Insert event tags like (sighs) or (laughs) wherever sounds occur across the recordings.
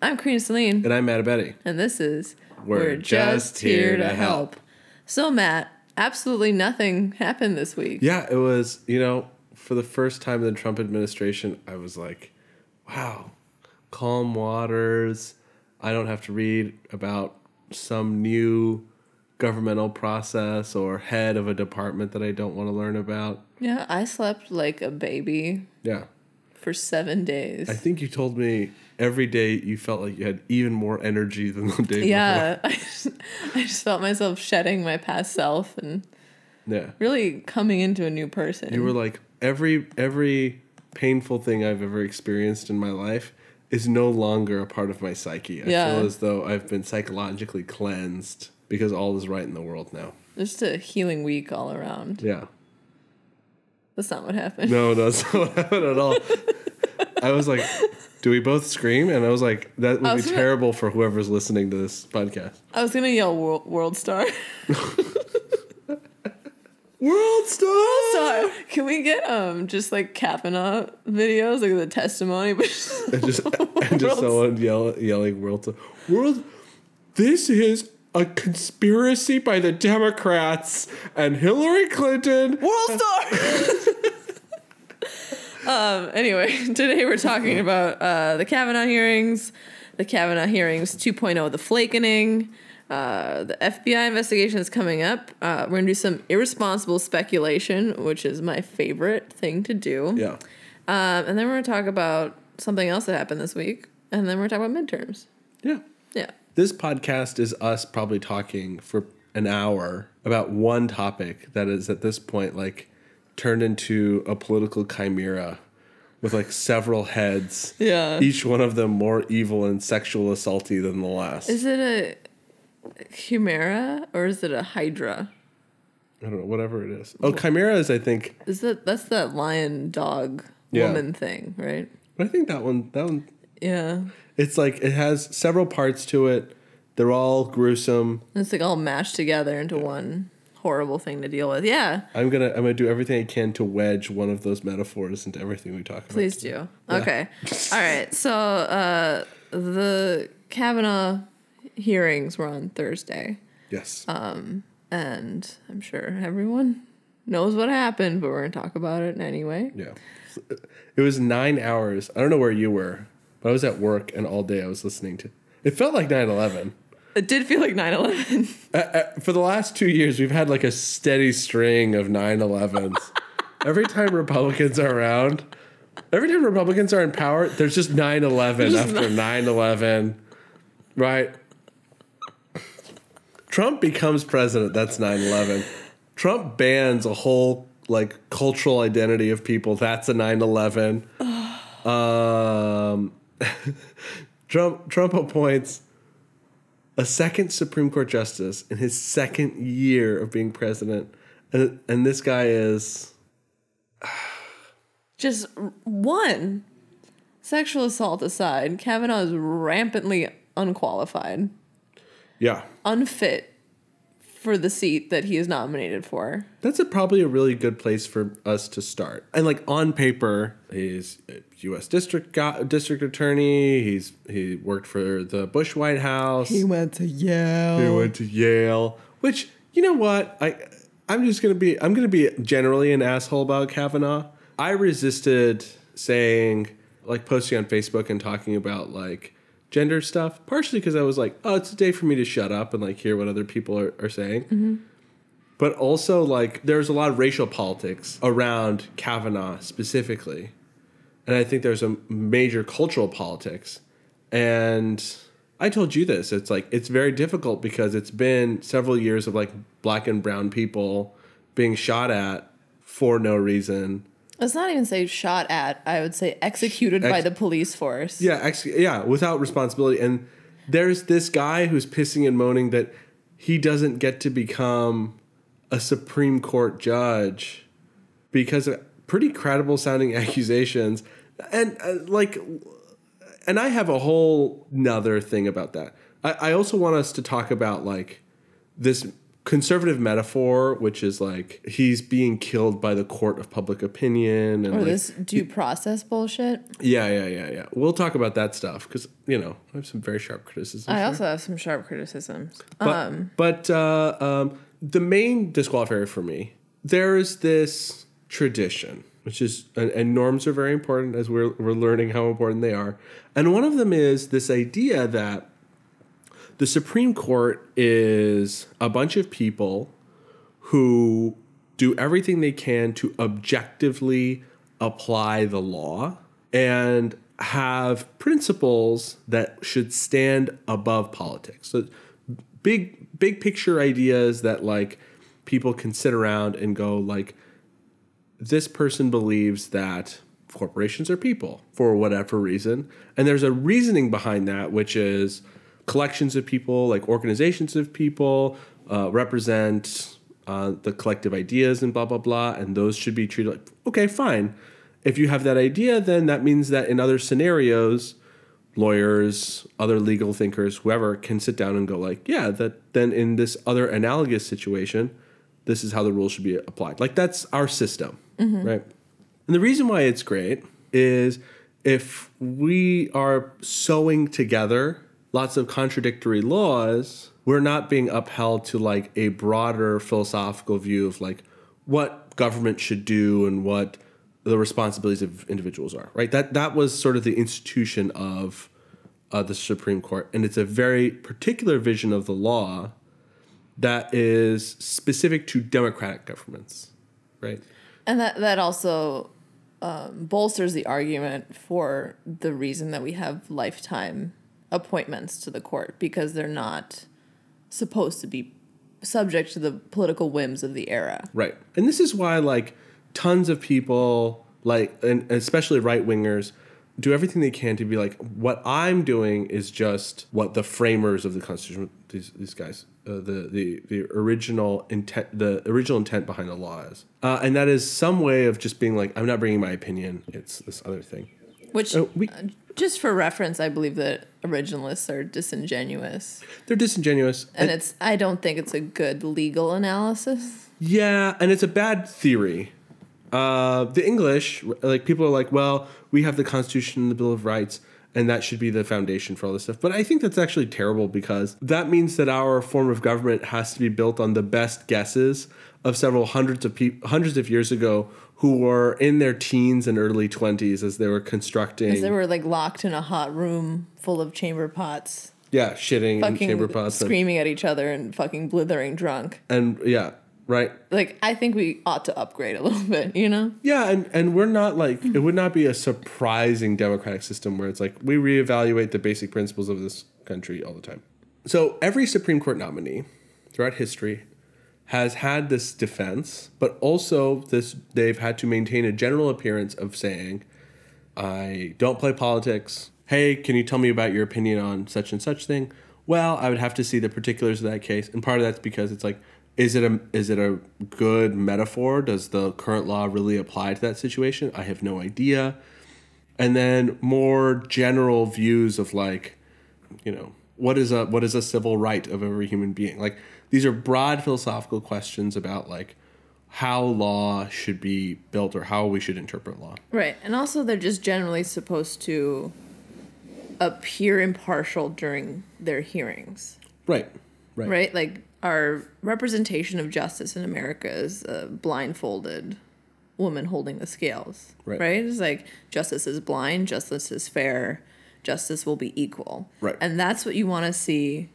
I'm Karina Celine, And I'm Matt Betty. and this is We're just here to help. So, Matt, absolutely nothing happened this week. Yeah, it was, you know, for the first time in the Trump administration, I was like, wow, calm waters. I don't have to read about some new governmental process or head of a department that I don't want to learn about. Yeah, I slept like a baby Yeah. for seven days. I think you told me every day you felt like you had even more energy than the day before. yeah, (laughs) I just, I just felt myself shedding my past self and Yeah. really coming into a new person. You were like every every painful thing I've ever experienced in my life is no longer a part of my psyche. I Yeah. feel as though I've been psychologically cleansed because all is right in the world now. just a healing week all around. Yeah. That's not what happened. No, no, that's (laughs) not what happened at all. (laughs) I was like, do we both scream? And I was like, that would be gonna- terrible for whoever's listening to this podcast. I was gonna yell world, world star. (laughs) World star! Sorry. Can we get um just like Kavanaugh videos, like the testimony, but (laughs) just, and just and just someone yell, yelling world to world this is a conspiracy by the democrats and hillary clinton world star. (laughs) um. Anyway, (laughs) today we're talking about uh, the Kavanaugh hearings, the Kavanaugh hearings 2.0, the flakening. Uh, the FBI investigation is coming up. Uh, we're gonna do some irresponsible speculation, which is my favorite thing to do. yeah Um, and then we're gonna talk about something else that happened this week, and then we're gonna talk about midterms. yeah Yeah. this podcast is us probably talking for an hour about one topic that is at this point like turned into a political chimera with like several heads Yeah. each one of them more evil and sexual assaulty than the last Is it a chimera or is it a hydra? i don't know whatever it is oh chimera is i think Is that that's that lion dog Yeah. woman thing, right? But i think that one that one Yeah. It's like it has several parts to it. They're all gruesome. It's like all mashed together into one horrible thing to deal with. Yeah. I'm gonna I'm gonna do everything I can to wedge one of those metaphors into everything we talk about. Please do. Okay. (laughs) All right. So uh the Kavanaugh hearings were on Thursday. Yes. And I'm sure everyone knows what happened, but we're gonna talk about it anyway. yeah. It was nine hours. I don't know where you were, but I was at work and all day I was listening to. It felt like 9/11. It did feel like 9-11. (laughs) Uh, uh, for the last two years, we've had like a steady string of 9/11s. every time Republicans are around, every time Republicans are in power, there's just 9/11 after 9/11, right? Trump becomes president. That's 9/11. Trump bans a whole like cultural identity of people. That's a 9/11. (sighs) um, (laughs) Trump Trump appoints a second Supreme Court justice in his second year of being president, and and this guy is (sighs) Just one. Sexual assault aside, Kavanaugh is rampantly unqualified, yeah. unfit for the seat that he is nominated for. That's a, probably a really good place for us to start. And like on paper, he's a U.S. district go- district attorney. He's he worked for the Bush White House. He went to Yale. He went to Yale. Which you know what I I'm just gonna be I'm gonna be generally an asshole about Kavanaugh. I resisted saying like posting on Facebook and talking about like gender stuff, partially because I was like, oh, it's a day for me to shut up and like hear what other people are, are saying. Mm-hmm. But also like there's a lot of racial politics around Kavanaugh specifically. And I think there's a major cultural politics. And I told you this. It's like it's very difficult because it's been several years of like black and brown people being shot at for no reason. Let's not even say shot at. I would say executed by the police force. Yeah, ex- yeah, without responsibility. And there's this guy who's pissing and moaning that he doesn't get to become a Supreme Court judge because of pretty credible sounding (laughs) accusations. And uh, like, and I have a whole nother thing about that. I, I also want us to talk about like this conservative metaphor, which is like he's being killed by the court of public opinion, and Or like, this due process bullshit. yeah, yeah, yeah, yeah. We'll talk about that stuff because you know I have some very sharp criticisms. I also have some sharp criticisms. But, um, but uh, um, the main disqualifier for me, there's this tradition, which is, and, and norms are very important as we're, we're learning how important they are. And one of them is this idea that the Supreme Court is a bunch of people who do everything they can to objectively apply the law and have principles that should stand above politics. So big big picture ideas that like people can sit around and go like this person believes that corporations are people for whatever reason and there's a reasoning behind that which is collections of people like organizations of people uh, represent uh, the collective ideas and blah blah blah and those should be treated like okay fine. If you have that idea then that means that in other scenarios lawyers other legal thinkers whoever can sit down and go like yeah that then in this other analogous situation this is how the rules should be applied. Like that's our system right? And the reason why it's great is if we are sewing together lots of contradictory laws, we're not being upheld to like a broader philosophical view of like what government should do and what the responsibilities of individuals are, right? That that was sort of the institution of uh, the Supreme Court, and it's a very particular vision of the law that is specific to democratic governments, right? And that that also um, bolsters the argument for the reason that we have lifetime appointments to the court because they're not supposed to be subject to the political whims of the era. Right. And this is why like tons of people like and especially right wingers do everything they can to be like what I'm doing is just what the framers of the constitution these these guys uh, the the the original intent the original intent behind the law is. Uh, and that is some way of just being like I'm not bringing my opinion it's this other thing. Which, Oh, we- uh, just for reference, I believe that originalists are disingenuous, They're disingenuous and it's. I don't think it's a good legal analysis. Yeah, and it's a bad theory. Uh, the English, like people are like, well, we have the Constitution and the Bill of Rights, and that should be the foundation for all this stuff. But I think that's actually terrible because that means that our form of government has to be built on the best guesses of several hundreds of people, hundreds of years ago, who were in their teens and early twenties as they were constructing. They were like locked in a hot room full of chamber pots, yeah, shitting in fucking chamber pots and, screaming at each other and fucking blithering drunk. and yeah, right. Like I think we ought to upgrade a (laughs) little bit, you know? Yeah, and, and we're not like it would not be a surprising democratic system where it's like we reevaluate the basic principles of this country all the time. So every Supreme Court nominee throughout history has had this defense, but also this they've had to maintain a general appearance of saying, I don't play politics. Hey, can you tell me about your opinion on such and such thing? Well, I would have to see the particulars of that case, and part of that's because it's like, is it a is it a good metaphor? Does the current law really apply to that situation? I have no idea. And then more general views of like, you know, what is a what is a civil right of every human being? Like these are broad philosophical questions about like how law should be built or how we should interpret law. Right. And also they're just generally supposed to appear impartial during their hearings. Right. Right. Right? Like our representation of justice in America is a blindfolded woman holding the scales. Right. Right? It's like justice is blind, justice is fair, justice will be equal. Right. And that's what you want to see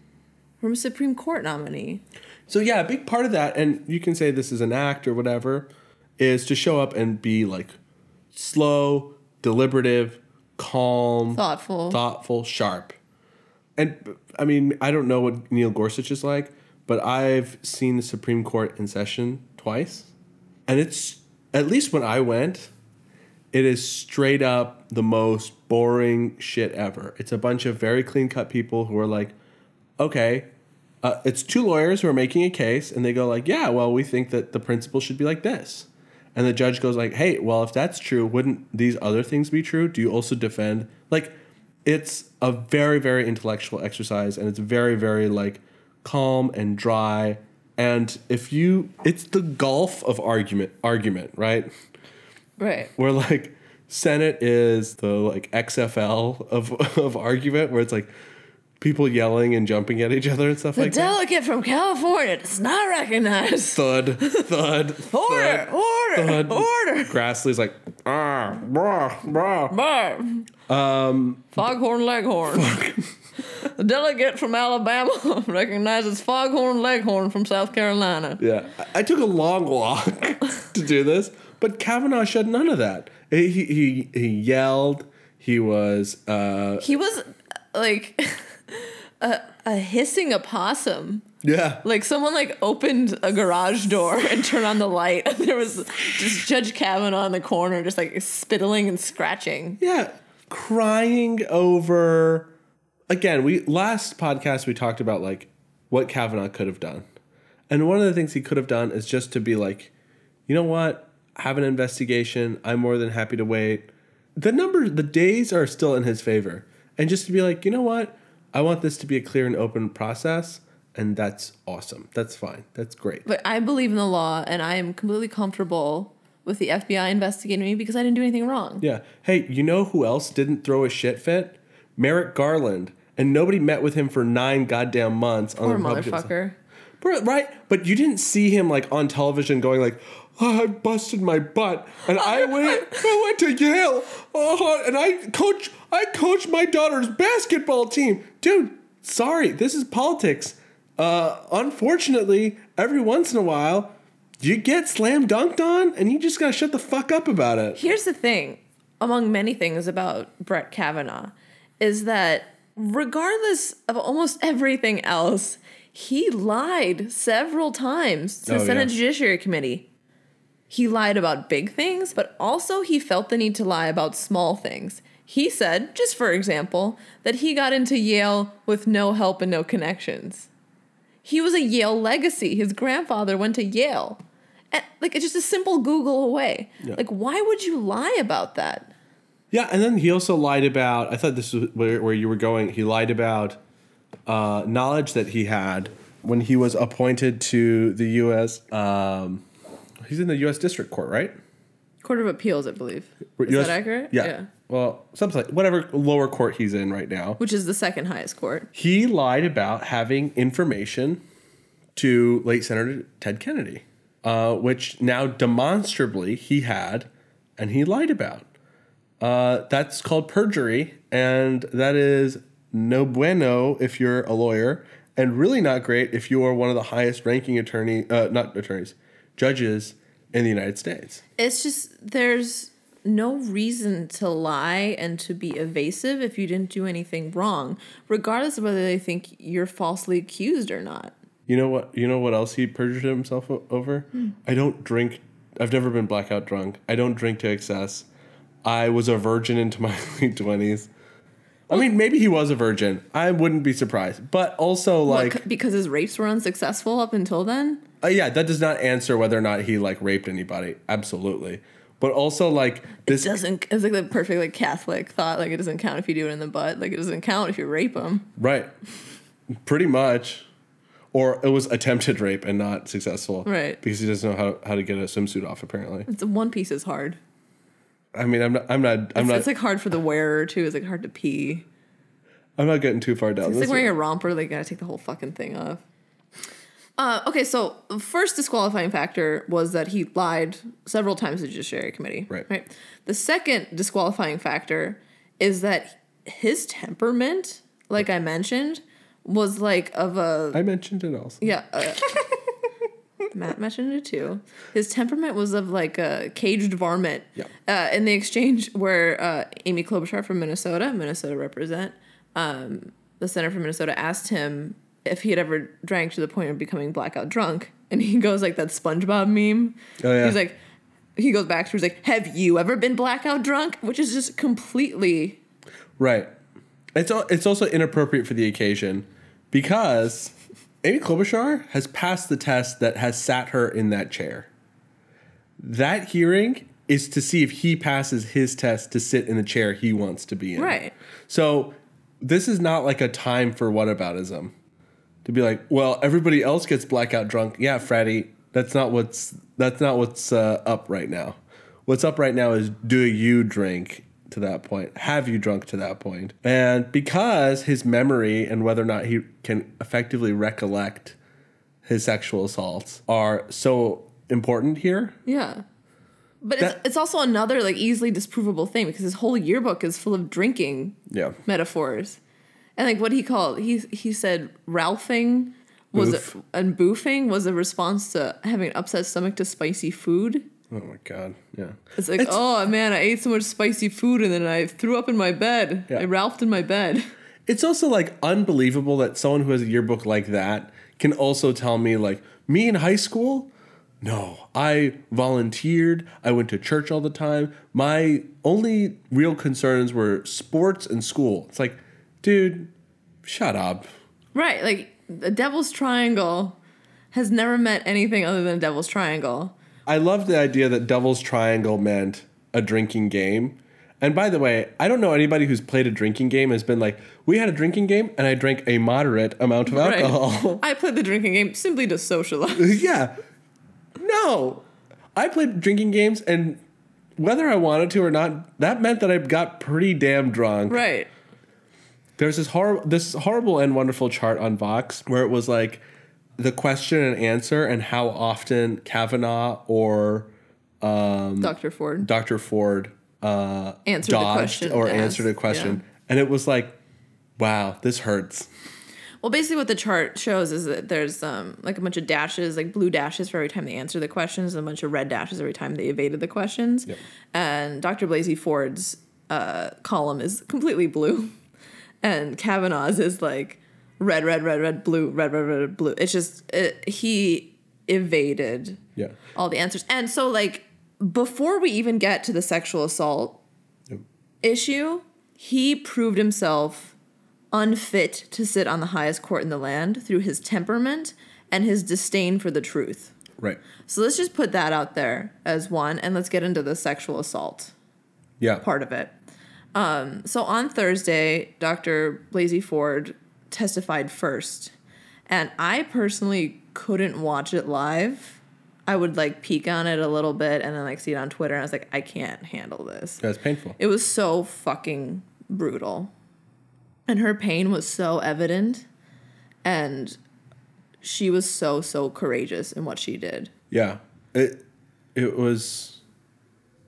from a Supreme Court nominee. So yeah, a big part of that, and you can say this is an act or whatever, is to show up and be like slow, deliberative, calm, Thoughtful. thoughtful, sharp. And I mean, I don't know what Neil Gorsuch is like, but I've seen the Supreme Court in session twice, and it's at least when I went, it is straight up the most boring shit ever. It's a bunch of very clean cut people who are like, okay, uh, it's two lawyers who are making a case, and they go like, yeah, well, we think that the principle should be like this, and the judge goes like, hey, well, if that's true, wouldn't these other things be true? Do you also defend like? It's a very very intellectual exercise, and it's very very like calm and dry And if you, it's the gulf of argument, argument, right? Right. Where like Senate is the like XFL of (laughs) of argument, where it's like people yelling and jumping at each other and stuff The like that. The delegate from California does not recognize. Thud, thud, Order, thud, order, thud. order. Grassley's like, ah, brah, brah. Um, Foghorn Leghorn. (laughs) the delegate from Alabama (laughs) recognizes Foghorn Leghorn from South Carolina. Yeah, I, I took a long walk (laughs) to do this, but Kavanaugh showed none of that. He he he yelled. He was uh He was like a, a hissing opossum. yeah Like someone like opened a garage door and turned on the light, and (laughs) there was just Judge Kavanaugh in the corner, just like spittling and scratching. yeah crying over. Again, we last podcast we talked about like what Kavanaugh could have done, and one of the things he could have done is just to be like, you know what, have an investigation. I'm more than happy to wait. The number, the days are still in his favor, and just to be like, you know what, I want this to be a clear and open process, and that's awesome. That's fine. That's great. But I believe in the law, and I am completely comfortable with the FBI investigating me because I didn't do anything wrong. Yeah. Hey, you know who else didn't throw a shit fit? Merrick Garland. And nobody met with him for nine goddamn months on Poor the Republican side. motherfucker. Bro, Right? But you didn't see him like on television going like, I busted my butt and I went I went to Yale. Oh, and I coach I coached my daughter's basketball team. Dude, sorry, this is politics. Uh unfortunately, every once in a while, you get slam dunked on and you just gotta shut the fuck up about it. Here's the thing, among many things about Brett Kavanaugh, is that regardless of almost everything else, he lied several times to the Oh, Senate yeah. Judiciary Committee. He lied about big things, but also he felt the need to lie about small things. He said, just for example, that he got into Yale with no help and no connections. He was a Yale legacy. His grandfather went to Yale. And, like, it's just a simple Google away. Yeah. Like, why would you lie about that? Yeah, and then he also lied about. I thought this was where, where you were going. He lied about uh, knowledge that he had when he was appointed to the U.S. Um, he's in the U.S. District Court, right? Court of Appeals, I believe. Is US that accurate? Yeah. Well, something whatever lower court he's in right now. Which is the second highest court. He lied about having information to late Senator Ted Kennedy, uh, which now demonstrably he had, and he lied about. Uh, that's called perjury, and that is no bueno if you're a lawyer, and really not great if you are one of the highest ranking attorney, uh, not attorneys, judges in the United States. It's just there's no reason to lie and to be evasive if you didn't do anything wrong, regardless of whether they think you're falsely accused or not. You know what? You know what else he perjured himself over? Hmm. I don't drink. I've never been blackout drunk. I don't drink to excess. I was a virgin into my (laughs) late twenties. I mean, maybe he was a virgin. I wouldn't be surprised. But also, What, like, c- because his rapes were unsuccessful up until then? uh, yeah, that does not answer whether or not he like raped anybody. Absolutely. But also, like, this. Doesn't it's like the perfect like Catholic thought. Like it doesn't count if you do it in the butt. Like it doesn't count if you rape them. Right. Pretty much. Or it was attempted rape and not successful. Right. Because he doesn't know how, how to get a swimsuit off, apparently. It's one piece is hard. I mean, I'm not. I'm not. I'm It's, not. it's like hard for the wearer too. It's like hard to pee. I'm not getting too far down. It's like wearing one. a romper. Like, you gotta take the whole fucking thing off. Uh, okay, so first disqualifying factor was that he lied several times to the Judiciary Committee. Right. Right. The second disqualifying factor is that his temperament, like I mentioned, was like of a I mentioned it also. yeah. Uh, Matt mentioned it too. His temperament was of like a caged varmint. Yeah. Uh, in the exchange where uh, Amy Klobuchar from Minnesota, Minnesota represent, um, the senator from Minnesota asked him if he had ever drank to the point of becoming blackout drunk, and he goes like that SpongeBob meme. Oh, yeah. He's like, he goes back to he's like, "Have you ever been blackout drunk?" Which is just completely Right. It's it's also inappropriate for the occasion because Amy Klobuchar has passed the test that has sat her in that chair. That hearing is to see if he passes his test to sit in the chair he wants to be in. right. So this is not like a time for whataboutism. to be like, well, everybody else gets blackout drunk. Yeah, Freddy, that's not what's that's not what's uh, up right now. What's up right now is do you drink to that point? Have you drunk to that point? And because his memory and whether or not he can effectively recollect his sexual assaults are so important here. Yeah. But That- it's, it's also another like easily disprovable thing because his whole yearbook is full of drinking Yeah. metaphors. And like what he called he he said Ralphing was Boof. a, and boofing was a response to having an upset stomach to spicy food. Oh my god. Yeah. It's like, It's- oh man, I ate so much spicy food and then I threw up in my bed. Yeah. I Ralphed in my bed. (laughs) It's also like unbelievable that someone who has a yearbook like that can also tell me like me in high school. No, I volunteered. I went to church all the time. My only real concerns were sports and school. It's like, dude, shut up. Right, like the Devil's Triangle has never meant anything other than Devil's Triangle. I love the idea that Devil's Triangle meant a drinking game. And by the way, I don't know anybody who's played a drinking game has been like, we had a drinking game and I drank a moderate amount of alcohol. (laughs) I played the drinking game simply to socialize. (laughs) yeah. No. I played drinking games and whether I wanted to or not, that meant that I got pretty damn drunk. right. There's this horrible this horrible and wonderful chart on Vox where it was like the question and answer and how often Kavanaugh or Dr. Ford. Dr. Ford uh, Answered the dodged question or asked, answered a question. yeah. And it was like, wow, this hurts. Well, basically, what the chart shows is that there's um, like a bunch of dashes, like blue dashes for every time they answer the questions, and a bunch of red dashes every time they evaded the questions. Yep. And Dr. Blasey Ford's uh, column is completely blue, (laughs) and Kavanaugh's is like red, red, red, red, blue, red, red, red, blue. It's just it, he evaded Yeah. all the answers, and so like before we even get to the sexual assault Yep. issue, he proved himself unfit to sit on the highest court in the land through his temperament and his disdain for the truth. Right. So let's just put that out there as one, and let's get into the sexual assault Yeah. part of it. Um, so on Thursday, Dr. Blasey Ford testified first, and I personally couldn't watch it live. I would like peek on it a little bit and then like see it on Twitter, and I was like, I can't handle this. That's painful. It was so fucking brutal. And her pain was so evident. And she was so, so courageous in what she did. Yeah. It it was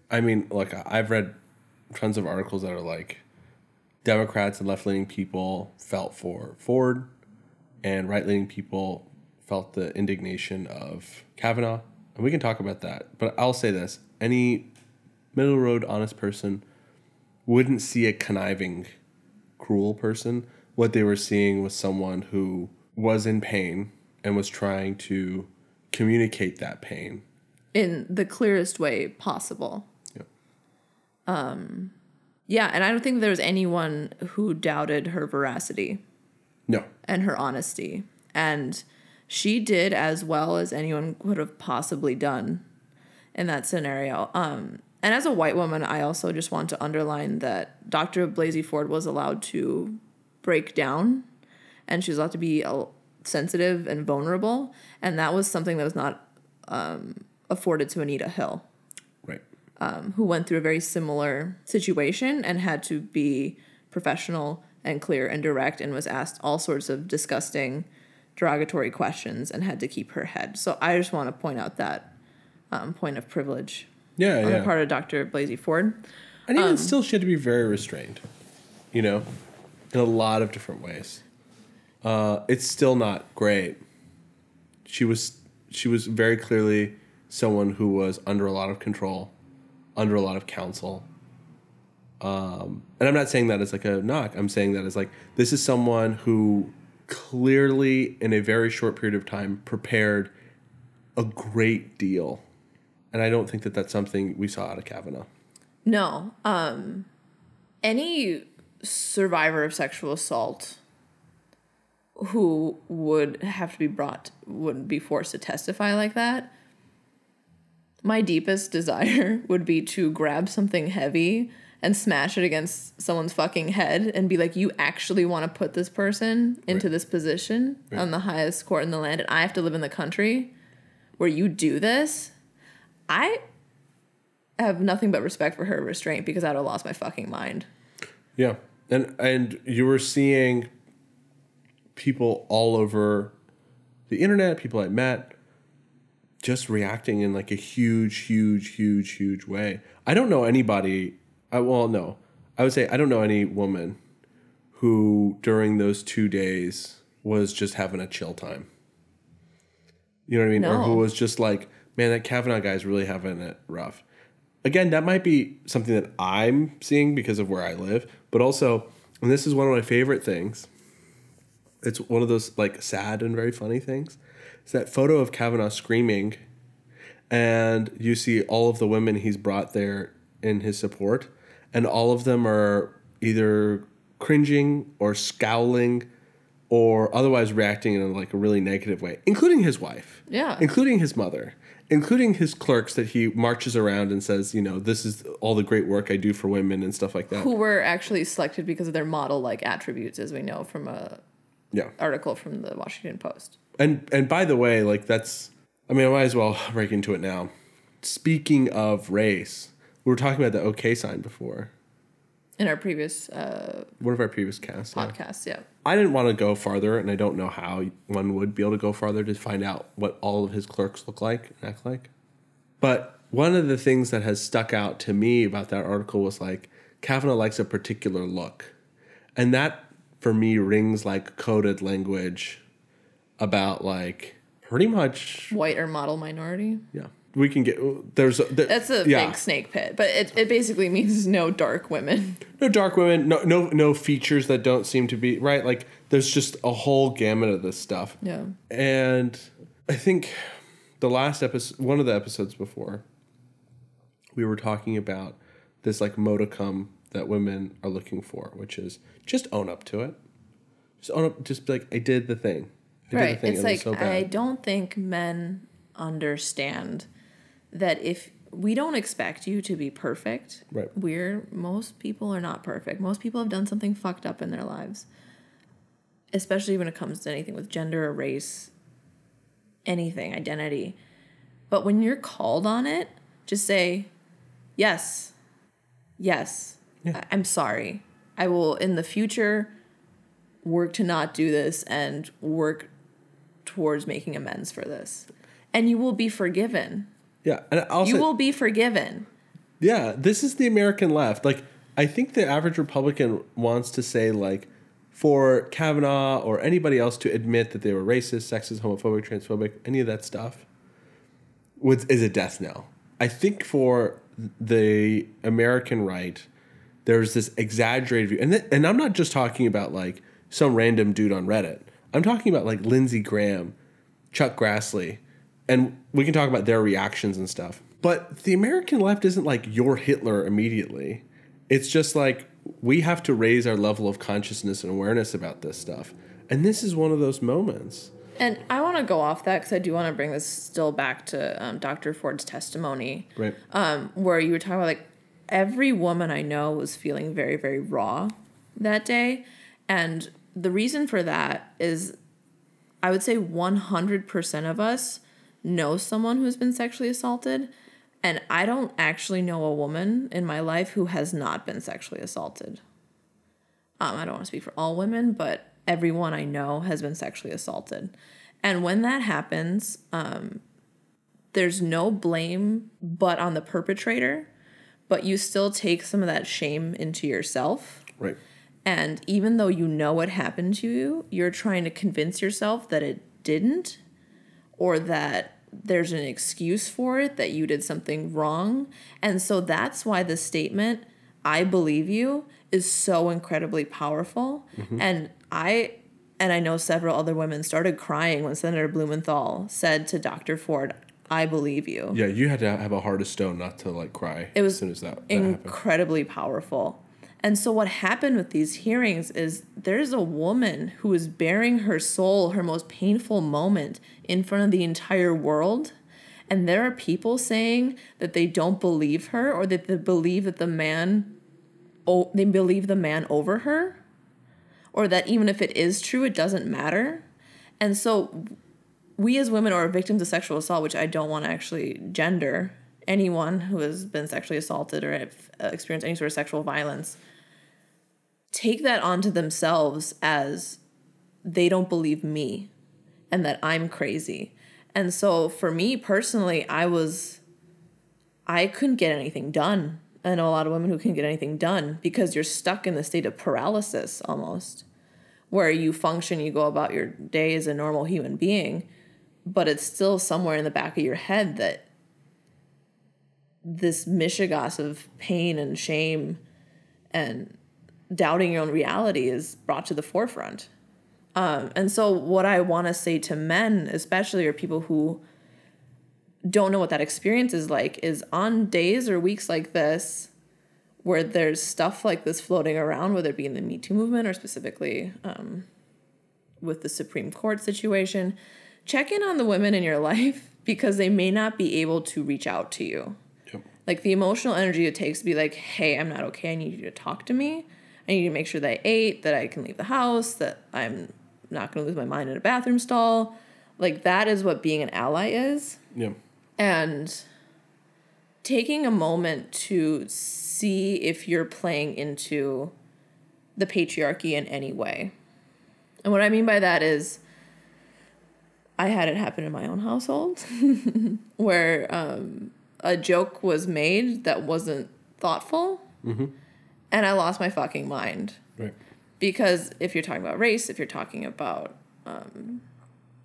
I mean, like I've read tons of articles that are like Democrats and left leaning people felt for Ford and right leaning people felt the indignation of Kavanaugh. And we can talk about that. But I'll say this any middle road honest person wouldn't see a conniving, cruel person. What they were seeing was someone who was in pain and was trying to communicate that pain. In the clearest way possible. Yep. Um, Yeah, and I don't think there was anyone who doubted her veracity No. and her honesty. And she did as well as anyone could have possibly done in that scenario. Um, and as a white woman, I also just want to underline that Dr. Blasey Ford was allowed to break down and she was allowed to be uh, sensitive and vulnerable. And that was something that was not um, afforded to Anita Hill Right. Who went through a very similar situation and had to be professional and clear and direct and was asked all sorts of disgusting derogatory questions and had to keep her head. So I just want to point out that um, point of privilege Yeah, on yeah. the part of Dr. Blasey Ford. and even still, she had to be very restrained, you know, in a lot of different ways. Uh, it's still not great. She was she was very clearly someone who was under a lot of control, under a lot of counsel. Um, and I'm not saying that as like a knock. I'm saying that as like this is someone who clearly, in a very short period of time, prepared a great deal. And I don't think that that's something we saw out of Kavanaugh. No. Um, any survivor of sexual assault who would have to be brought wouldn't be forced to testify like that. My deepest desire (laughs) would be to grab something heavy and smash it against someone's fucking head and be like, you actually want to put this person into Right. this position Right. on the highest court in the land, and I have to live in the country where you do this? I have nothing but respect for her restraint because I'd have lost my fucking mind. Yeah. And and you were seeing people all over the internet, people I met, just reacting in like a huge, huge, huge, huge way. I don't know anybody. I well, no, I would say I don't know any woman who during those two days was just having a chill time. You know what I mean? Or who was just like, man, that Kavanaugh guy's really having it rough. Again, that might be something that I'm seeing because of where I live, but also, and this is one of my favorite things. It's one of those like sad and very funny things. It's that photo of Kavanaugh screaming, and you see all of the women he's brought there in his support, and all of them are either cringing or scowling or otherwise reacting in like a really negative way, including his wife Yeah. including his mother, including his clerks that he marches around and says, you know, this is all the great work I do for women and stuff like that. Who were actually selected because of their model like attributes, as we know from a Yeah. article from the Washington Post. And and by the way, like that's I mean, I might as well (laughs) break into it now. Speaking of race, we were talking about the OK sign before. In our previous uh, One of our previous casts. yeah. podcast, yeah. I didn't want to go farther, and I don't know how one would be able to go farther to find out what all of his clerks look like and act like. But one of the things that has stuck out to me about that article was like Kavanaugh likes a particular look. And that for me rings like coded language about like pretty much White or model minority. yeah. We can get there's a, there, That's a yeah. big snake pit, but it, it basically means no dark women. no dark women, no no no features that don't seem to be right. Like there's just a whole gamut of this stuff. Yeah. And I think the last episode, one of the episodes before, we were talking about this like modicum that women are looking for, which is just own up to it. Just own up, just be like, I did the thing. Right. It's it like so I don't think men understand that if we don't expect you to be perfect, Right. we're most people are not perfect. Most people have done something fucked up in their lives. Especially when it comes to anything with gender or race, anything, identity. But when you're called on it, just say, yes, yes, Yeah. I- I'm sorry. I will in the future work to not do this and work towards making amends for this. And you will be forgiven. Yeah, and also, you will be forgiven. yeah, this is the American left. Like, I think the average Republican wants to say like, for Kavanaugh or anybody else to admit that they were racist, sexist, homophobic, transphobic, any of that stuff, was is a death knell. I think for the American right, there's this exaggerated view, and th- and I'm not just talking about like some random dude on Reddit. I'm talking about like Lindsey Graham, Chuck Grassley, and we can talk about their reactions and stuff. But the American left isn't like your Hitler immediately. It's just like we have to raise our level of consciousness and awareness about this stuff. And this is one of those moments. And I want to go off that because I do want to bring this still back to um, Dr. Ford's testimony, Right. um, where you were talking about like every woman I know was feeling very, very raw that day. And the reason for that is I would say 100% of us know someone who's been sexually assaulted. And I don't actually know a woman in my life who has not been sexually assaulted. Um, I don't want to speak for all women, but everyone I know has been sexually assaulted. And when that happens, um, there's no blame but on the perpetrator, but you still take some of that shame into yourself. Right. And even though you know what happened to you, you're trying to convince yourself that it didn't or that there's an excuse for it, that you did something wrong. And so that's why the statement, I believe you, is so incredibly powerful. Mm-hmm. And I and I know several other women started crying when Senator Blumenthal said to Dr. Ford, I believe you. Yeah, you had to have a heart of stone not to like cry It was as soon as that, that happened. incredibly powerful. And so what happened with these hearings is there's a woman who is bearing her soul, her most painful moment in front of the entire world. And there are people saying that they don't believe her or that they believe that the man oh, they believe the man over her, or that even if it is true, it doesn't matter. And so, we as women are victims of sexual assault, which I don't want to actually gender anyone who has been sexually assaulted or uh, experienced any sort of sexual violence. Take that onto themselves as they don't believe me and that I'm crazy. And so for me personally, I was I couldn't get anything done. I know a lot of women who can get anything done because you're stuck in the state of paralysis almost, where you function, you go about your day as a normal human being, but it's still somewhere in the back of your head that this mishigas of pain and shame and doubting your own reality is brought to the forefront. Um, and so, what I want to say to men, especially, or people who don't know what that experience is like, is on days or weeks like this, where there's stuff like this floating around, whether it be in the Me Too movement or specifically um, with the Supreme Court situation, check in on the women in your (laughs) life because they may not be able to reach out to you. Yep. Like the emotional energy it takes to be like, hey, I'm not okay. I need you to talk to me. I need to make sure that I ate, that I can leave the house, that I'm not going to lose my mind in a bathroom stall. Like that is what being an ally is. Yeah. And taking a moment to see if you're playing into the patriarchy in any way. And what I mean by that is I had it happen in my own household (laughs) where um, a joke was made that wasn't thoughtful. And I lost my fucking mind Right. because if you're talking about race, if you're talking about um,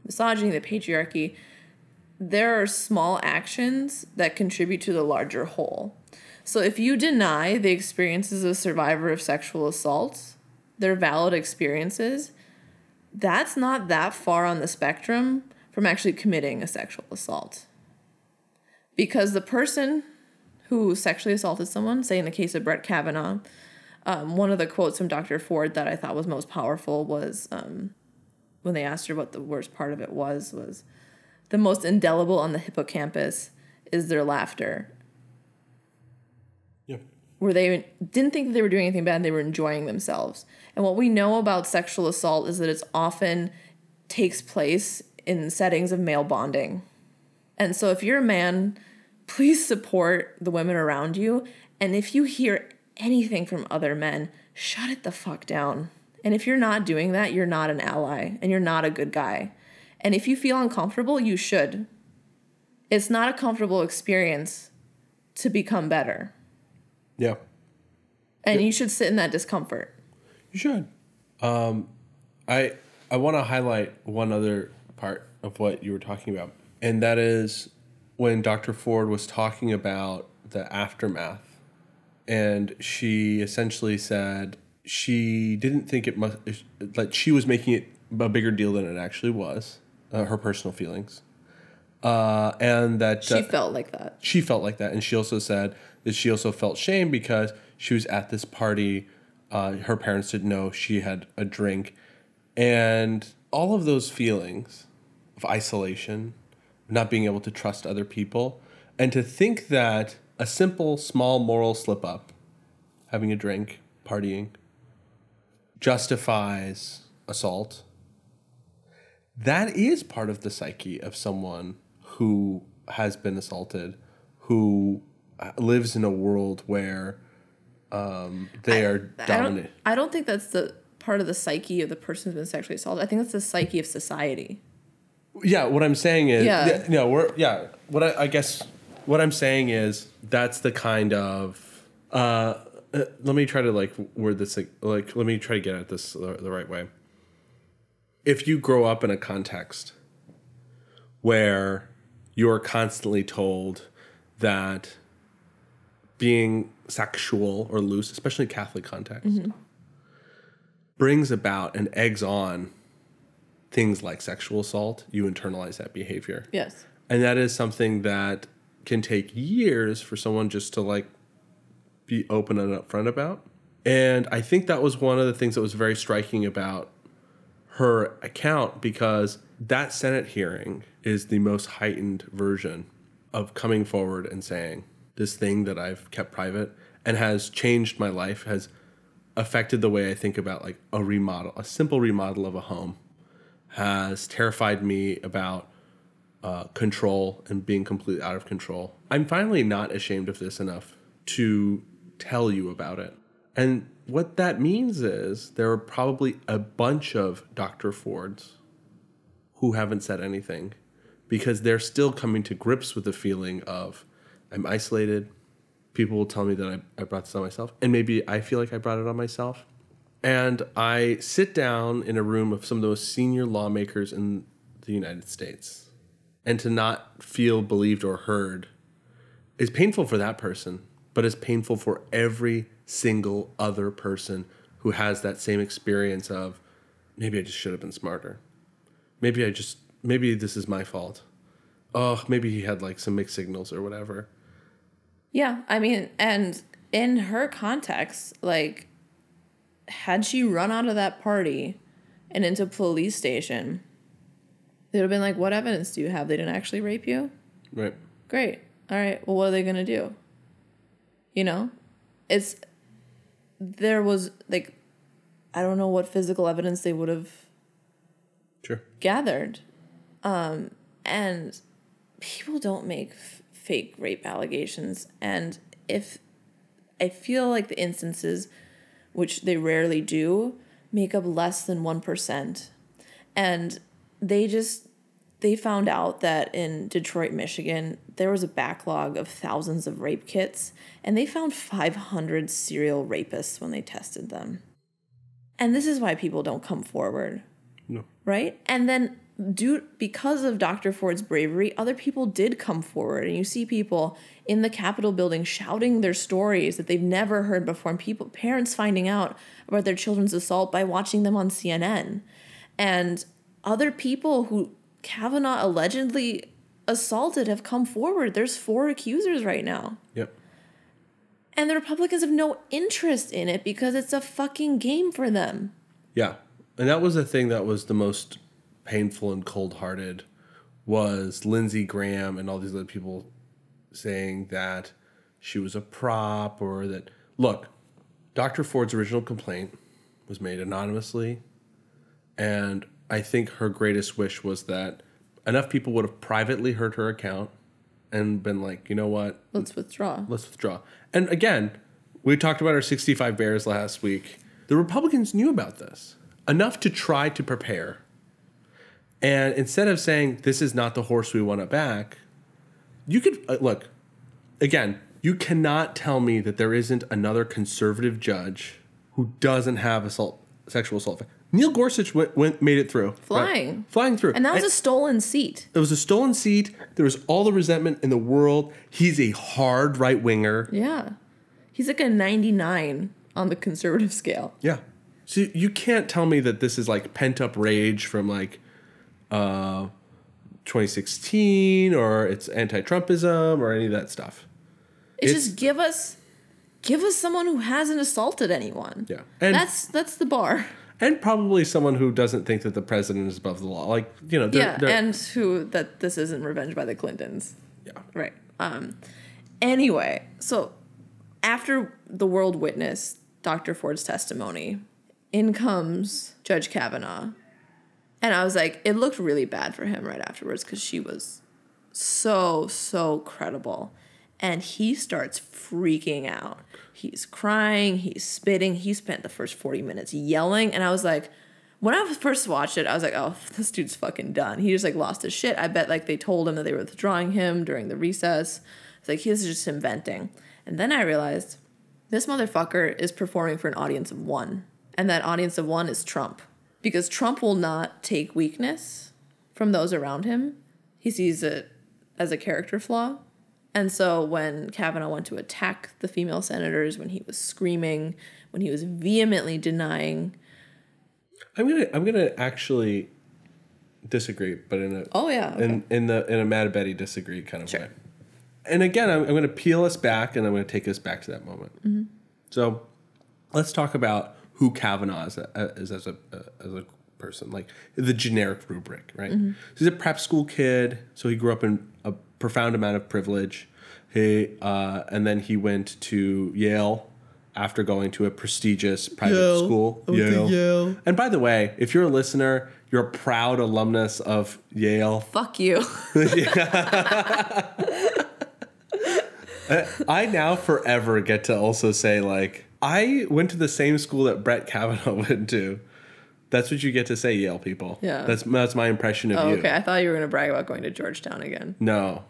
misogyny, the patriarchy, there are small actions that contribute to the larger whole. So if you deny the experiences of a survivor of sexual assault, they're valid experiences, that's not that far on the spectrum from actually committing a sexual assault. Because the person who sexually assaulted someone, say in the case of Brett Kavanaugh, um, one of the quotes from Dr. Ford that I thought was most powerful was um, when they asked her what the worst part of it was was the most indelible on the hippocampus is their laughter Yeah. where they didn't think that they were doing anything bad they were enjoying themselves and what we know about sexual assault is that it's often takes place in settings of male bonding and so if you're a man please support the women around you and if you hear anything from other men shut it the fuck down and if you're not doing that you're not an ally and you're not a good guy and if you feel uncomfortable you should it's not a comfortable experience to become better Yeah. and you should sit in that discomfort. You should. Um, I I want to highlight one other part of what you were talking about, and that is when Dr. Ford was talking about the aftermath, and she essentially said she didn't think it must like she was making it a bigger deal than it actually was, uh, her personal feelings, uh, and that She uh, felt like that. she felt like that and she also said that she also felt shame because she was at this party uh, her parents didn't know she had a drink and all of those feelings of isolation not being able to trust other people and to think that a simple small moral slip up having a drink partying justifies assault that is part of the psyche of someone who has been assaulted, who uh, lives in a world where um, they are I dominant. don't, I don't think that's the part of the psyche of the person who's been sexually assaulted. I think that's the psyche of society. Yeah, what I'm saying is, Yeah. yeah, no, we're yeah. What I, I guess what I'm saying is that's the kind of. Uh, uh, let me try to like word this like, like let me try to get at this the, the right way. If you grow up in a context where you're constantly told that being sexual or loose, especially Catholic context, brings about and eggs on things like sexual assault, you internalize that behavior. Yes. And that is something that can take years for someone just to like be open and upfront about. And I think that was one of the things that was very striking about her account because that Senate hearing is the most heightened version of coming forward and saying, This thing that I've kept private and has changed my life, has affected the way I think about like a remodel, a simple remodel of a home, has terrified me about uh, control and being completely out of control. I'm finally not ashamed of this enough to tell you about it. And what that means is there are probably a bunch of Dr. Fords who haven't said anything because they're still coming to grips with the feeling of I'm isolated. People will tell me that I, I brought this on myself, and maybe I feel like I brought it on myself. And I sit down in a room of some of the most senior lawmakers in the United States. And to not feel believed or heard is painful for that person, but it's painful for every single other person who has that same experience of maybe I just should have been smarter. Maybe I just maybe this is my fault. Oh, maybe he had like some mixed signals or whatever. Yeah, I mean, and in her context, like, had she run out of that party and into police station, they would have been like, "What evidence do you have? They didn't actually rape you." Right. Great. All right. Well, what are they gonna do? You know, it's there was like, I don't know what physical evidence they would have Sure. gathered. Um, and people don't make f- fake rape allegations. And if I feel like the instances, which they rarely do, make up less than 1%. And they just, they found out that in Detroit, Michigan, there was a backlog of thousands of rape kits, and they found 500 serial rapists when they tested them. And this is why people don't come forward No. right? And then due because of Dr. Ford's bravery, other people did come forward and you see people in the Capitol building shouting their stories that they've never heard before and people parents finding out about their children's assault by watching them on CNN. And other people who Kavanaugh allegedly assaulted have come forward. There's four accusers right now. Yep. And the Republicans have no interest in it because it's a fucking game for them. Yeah. And that was the thing that was the most painful and cold hearted was Lindsey Graham and all these other people saying that she was a prop or that look, Dr. Ford's original complaint was made anonymously and I think her greatest wish was that enough people would have privately heard her account and been like, you know what, Let's withdraw. let's withdraw. And again, we talked about our 65 Bears last week. The Republicans knew about this enough to try to prepare. And instead of saying, this is not the horse we want to back, you could uh, look, again, you cannot tell me that there isn't another conservative judge who doesn't have assault, sexual assault. Neil Gorsuch went, went made it through. Flying. Flying through. And that was a stolen seat. It was a stolen seat. There was all the resentment in the world. He's a hard right winger. Yeah. He's like a 99 on the conservative scale. Yeah. So you can't tell me that this is like pent up rage from like uh 2016 or it's anti-Trumpism or any of that stuff. It's, It's- just give us give us someone who hasn't assaulted anyone. Yeah. And that's that's the bar. and probably someone who doesn't think that the president is above the law. Like, you know, they're, yeah, they're- and who that this isn't revenge by the Clintons. yeah. Right. Um anyway, so after the world witnessed Dr. Ford's testimony, in comes Judge Kavanaugh. And I was like, it looked really bad for him right afterwards because she was so, so credible. And he starts freaking out. He's crying, he's spitting. He spent the first 40 minutes yelling. And I was like, when I first watched it, I was like, oh, (laughs) this dude's fucking done. He just like lost his shit. I bet like they told him that they were withdrawing him during the recess. It's like he's just inventing. And then I realized this motherfucker is performing for an audience of one. And that audience of one is Trump. Because Trump will not take weakness from those around him. He sees it as a character flaw. And so when Kavanaugh went to attack the female senators, when he was screaming, when he was vehemently denying, I'm to I'm to actually disagree, but in a oh yeah, okay. in in the in a Mad Betty disagree kind of Sure. way. And again, I'm, I'm going to peel us back, and I'm going to take us back to that moment. Mm-hmm. So, let's talk about who Kavanaugh is, a, is as a as a person, like the generic rubric, right? Mm-hmm. So he's a prep school kid, so he grew up in a profound amount of privilege. He uh, and then he went to Yale after going to a prestigious private Yale. school. To Yale. And by the way, if you're a listener, you're a proud alumnus of Yale. Fuck you. (laughs) (laughs) (laughs) I now forever get to also say like I went to the same school that Brett Kavanaugh (laughs) went to. That's what you get to say, Yale people. Yeah. That's that's my impression of Oh, you. okay. I thought you were gonna brag about going to Georgetown again. No.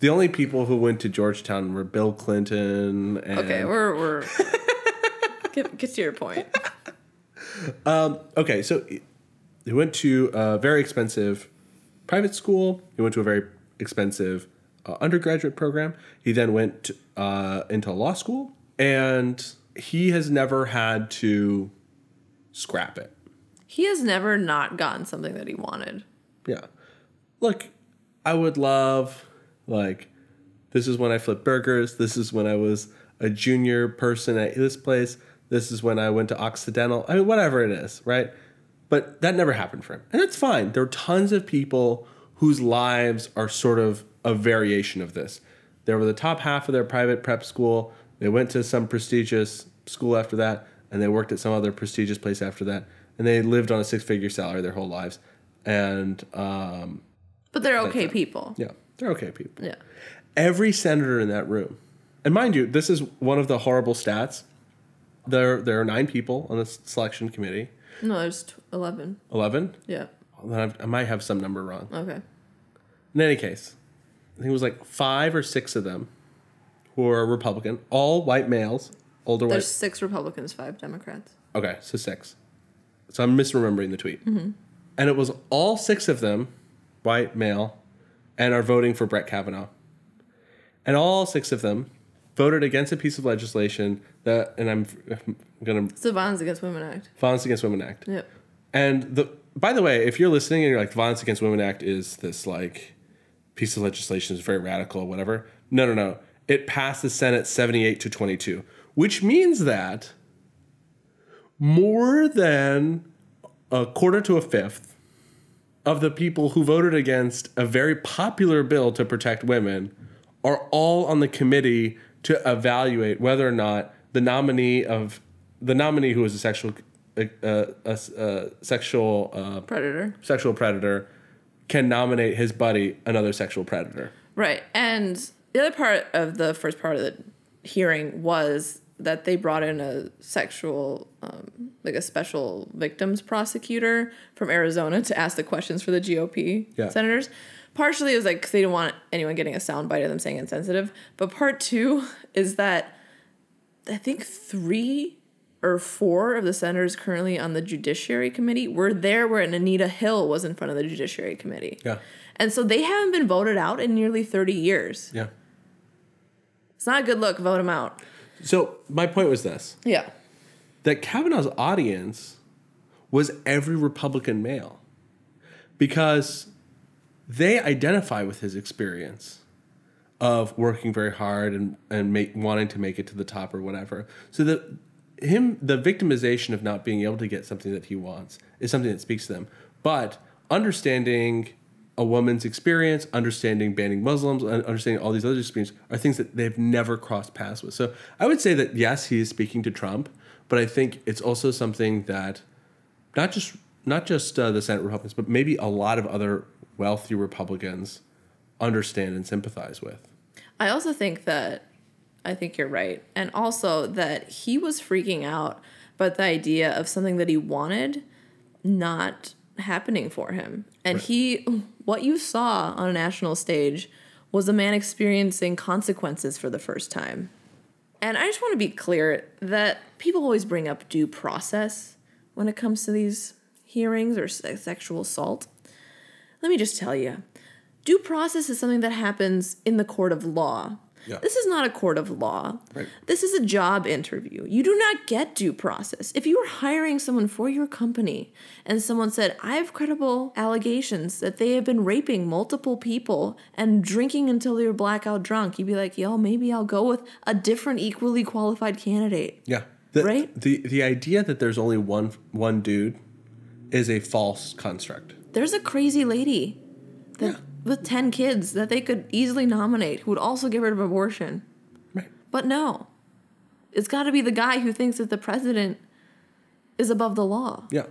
The only people who went to Georgetown were Bill Clinton and Okay, we're we're (laughs) get, get to your point. (laughs) Okay, so he went to a very expensive private school. He went to a very expensive uh, undergraduate program. He then went uh, into law school, and he has never had to scrap it. He has never not gotten something that he wanted. Yeah. Look, I would love, like, this is when I flipped burgers. This is when I was a junior person at this place. This is when I went to Occidental. I mean, whatever it is, right? But that never happened for him. And it's fine. There are tons of people whose lives are sort of a variation of this. They were the top half of their private prep school. They went to some prestigious school after that, and they worked at some other prestigious place after that. And they lived on a six figure salary their whole lives. And um, But they're okay people. yeah, they're okay people. Yeah. Every senator in that room, and mind you, this is one of the horrible stats. There, there are nine people on the selection committee. No, there's t- eleven. Eleven. Yeah. Then I've- I might have some number wrong. Okay. In any case, I think it was like five or six of them who are Republican, all white males, older white. There's white. six Republicans, five Democrats. Okay, so six. So I'm misremembering the tweet. Mm-hmm. And it was all six of them, white male, and are voting for Brett Kavanaugh. And all six of them voted against a piece of legislation that, and I'm, I'm going to, It's the Violence Against Women Act. Violence Against Women Act. Yep. And the by the way, if you're listening and you're like, the Violence Against Women Act is this like piece of legislation is very radical or whatever. No, no, no. It passed the Senate 78 to 22, which means that more than a quarter to a fifth of the people who voted against a very popular bill to protect women are all on the committee to evaluate whether or not the nominee of the nominee who is a sexual uh, uh, a, a sexual uh, Predator. sexual predator can nominate his buddy another sexual predator. Right. And the other part of the first part of the hearing was that they brought in a sexual, um, like a special victims prosecutor from Arizona to ask the questions for the GOP Yeah. senators. Partially, it was like they didn't want anyone getting a soundbite of them saying insensitive. But part two (laughs) is that I think three or four of the senators currently on the Judiciary Committee were there when Anita Hill was in front of the Judiciary Committee. Yeah. And so they haven't been voted out in nearly 30 years. Yeah. It's not a good look. Vote him out. So my point was this: Yeah. that Kavanaugh's audience was every Republican male because they identify with his experience of working very hard and, and make, wanting to make it to the top or whatever. So the him the victimization of not being able to get something that he wants is something that speaks to them. But understanding a woman's experience, understanding banning Muslims, and understanding all these other experiences are things that they've never crossed paths with. So I would say that yes, he is speaking to Trump, but I think it's also something that not just not just uh, the Senate Republicans, but maybe a lot of other wealthy Republicans understand and sympathize with. I also think that I think you're right. And also that he was freaking out about the idea of something that he wanted not happening for him. And he what you saw on a national stage was a man experiencing consequences for the first time. And I just want to be clear that people always bring up due process when it comes to these hearings or sexual assault. Let me just tell you due process is something that happens in the court of law. Yeah. This is not a court of law. Right. This is a job interview. You do not get due process. If you were hiring someone for your company and someone said, I have credible allegations that they have been raping multiple people and drinking until they were blackout drunk, you'd be like, yo, maybe I'll go with a different equally qualified candidate. Yeah. The, Right? The the idea that there's only one one dude is a false construct. There's a crazy lady that with 10 kids that they could easily nominate who would also get rid of abortion. Right. But no. It's got to be the guy who thinks that the president is above the law. Yeah.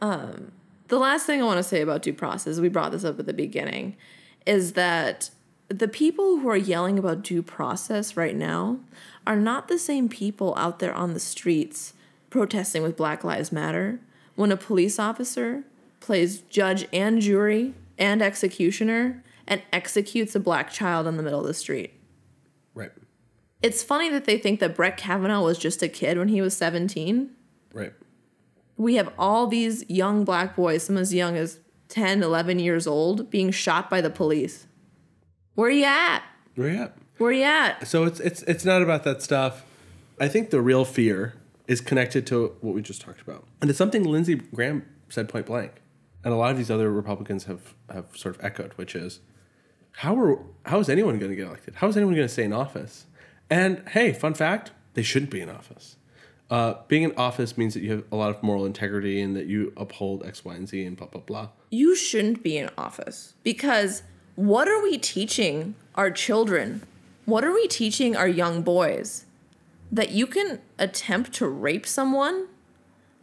Um, the last thing I want to say about due process, we brought this up at the beginning, is that the people who are yelling about due process right now are not the same people out there on the streets protesting with Black Lives Matter when a police officer plays judge and jury and executioner and executes a black child in the middle of the street. Right. It's funny that they think that Brett Kavanaugh was just a kid when he was 17. Right. We have all these young black boys, some as young as 10, 11 years old, being shot by the police. Where are you at? Where you at? Where are you at? So it's it's it's not about that stuff. I think the real fear is connected to what we just talked about, and it's something Lindsey Graham said point blank, and a lot of these other Republicans have have sort of echoed, which is how are how is anyone going to get elected? How is anyone going to stay in office? And hey, fun fact: they shouldn't be in office. Uh, being in office means that you have a lot of moral integrity and that you uphold X, Y, and Z and blah blah blah. You shouldn't be in office because what are we teaching our children? What are we teaching our young boys? That you can attempt to rape someone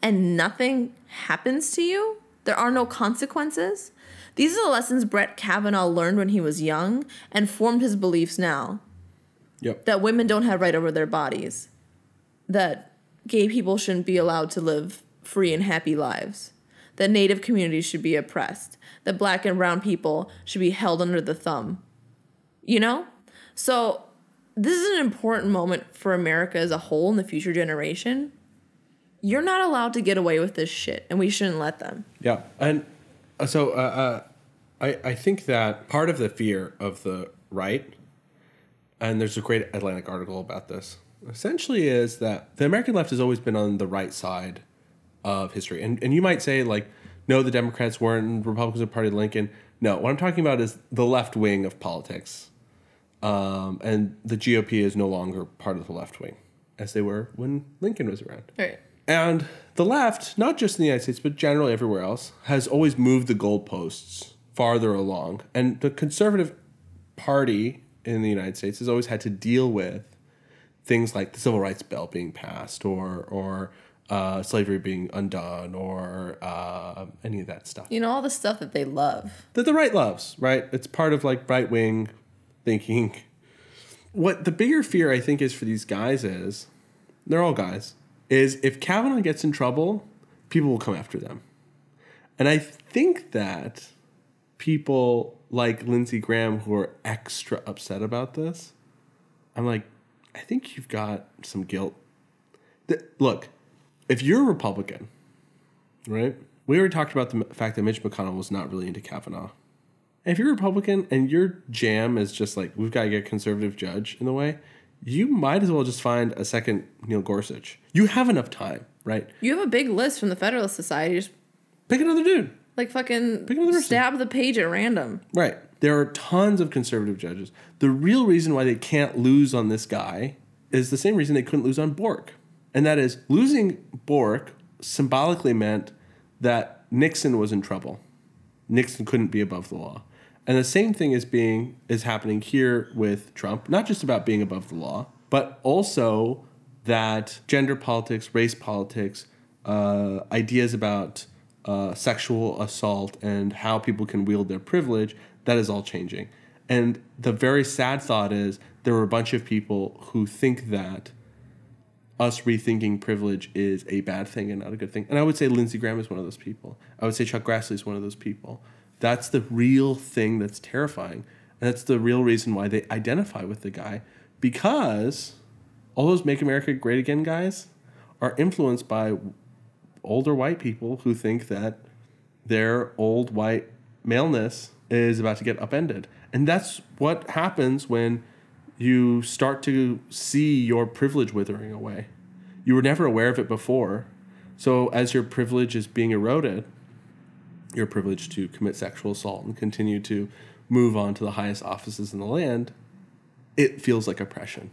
and nothing happens to you? There are no consequences? These are the lessons Brett Kavanaugh learned when he was young and formed his beliefs now. Yep. that women don't have right over their bodies, that gay people shouldn't be allowed to live free and happy lives, that native communities should be oppressed, that black and brown people should be held under the thumb. You know? So, this is an important moment for America as a whole and the future generation. You're not allowed to get away with this shit, and we shouldn't let them. Yeah, and uh, so uh, uh, I I think that part of the fear of the right, and there's a great Atlantic article about this. Essentially, is that the American left has always been on the right side of history, and and you might say like, no, the Democrats weren't, and Republicans are party of Lincoln. No, what I'm talking about is the left wing of politics, um, and the GOP is no longer part of the left wing, as they were when Lincoln was around. Right. And the left, not just in the United States, but generally everywhere else, has always moved the goalposts farther along. And the conservative party in the United States has always had to deal with things like the Civil Rights Bill being passed or, or uh, slavery being undone or uh, any of that stuff You know, all the stuff that they love. that the right loves, right? It's part of like right wing thinking. What the bigger fear I think is for these guys is they're all guys, is if Kavanaugh gets in trouble, people will come after them. And I think that people like Lindsey Graham who are extra upset about this, I'm like, I think you've got some guilt. Th- look, if you're a Republican, right? We already talked about the fact that Mitch McConnell was not really into Kavanaugh. And if you're a Republican and your jam is just like, we've got to get a conservative judge in the way, you might as well just find a second Neil Gorsuch. You have enough time, right? You have a big list from the Federalist Society. Just Pick another dude. like fucking Pick another person. stab the page at random. Right. There are tons of conservative judges. The real reason why they can't lose on this guy is the same reason they couldn't lose on Bork. And that is losing Bork symbolically meant that Nixon was in trouble. Nixon couldn't be above the law. And the same thing is being is happening here with Trump, not just about being above the law, but also that gender politics, race politics, uh, ideas about uh, sexual assault and how people can wield their privilege, that is all changing. And the very sad thought is there were a bunch of people who think that us rethinking privilege is a bad thing and not a good thing. And I would say Lindsey Graham is one of those people. I would say Chuck Grassley is one of those people. That's the real thing that's terrifying. And that's the real reason why they identify with the guy because all those Make America Great Again guys are influenced by older white people who think that their old white maleness is about to get upended. And that's what happens when you start to see your privilege withering away. You were never aware of it before. So as your privilege is being eroded, your privilege to commit sexual assault and continue to move on to the highest offices in the land, it feels like oppression.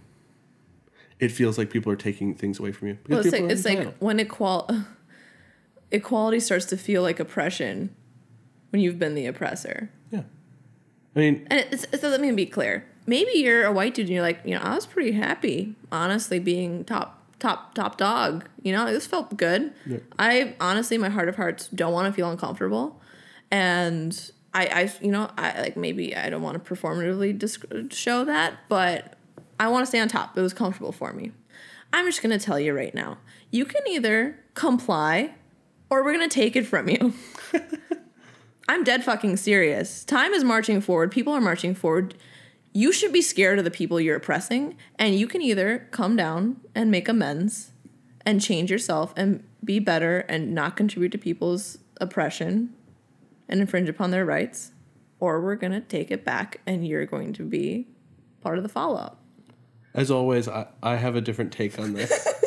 It feels like people are taking things away from you. Well, it's like it's like when equal (sighs) equality starts to feel like oppression when you've been the oppressor. yeah. I mean, And it's, so let me be clear. Maybe you're a white dude and you're like, you know, I was pretty happy, honestly, being top, top, top dog. You know, this felt good. Yeah. I honestly, my heart of hearts, don't want to feel uncomfortable, and I, I, you know, I like maybe I don't want to performatively disc- show that, but I want to stay on top. It was comfortable for me. I'm just gonna tell you right now. You can either comply, or we're gonna take it from you. (laughs) I'm dead fucking serious. Time is marching forward. People are marching forward. You should be scared of the people you're oppressing, and you can either come down and make amends and change yourself and be better and not contribute to people's oppression and infringe upon their rights, or we're going to take it back and you're going to be part of the fallout. as always, I, I have a different take on this. (laughs)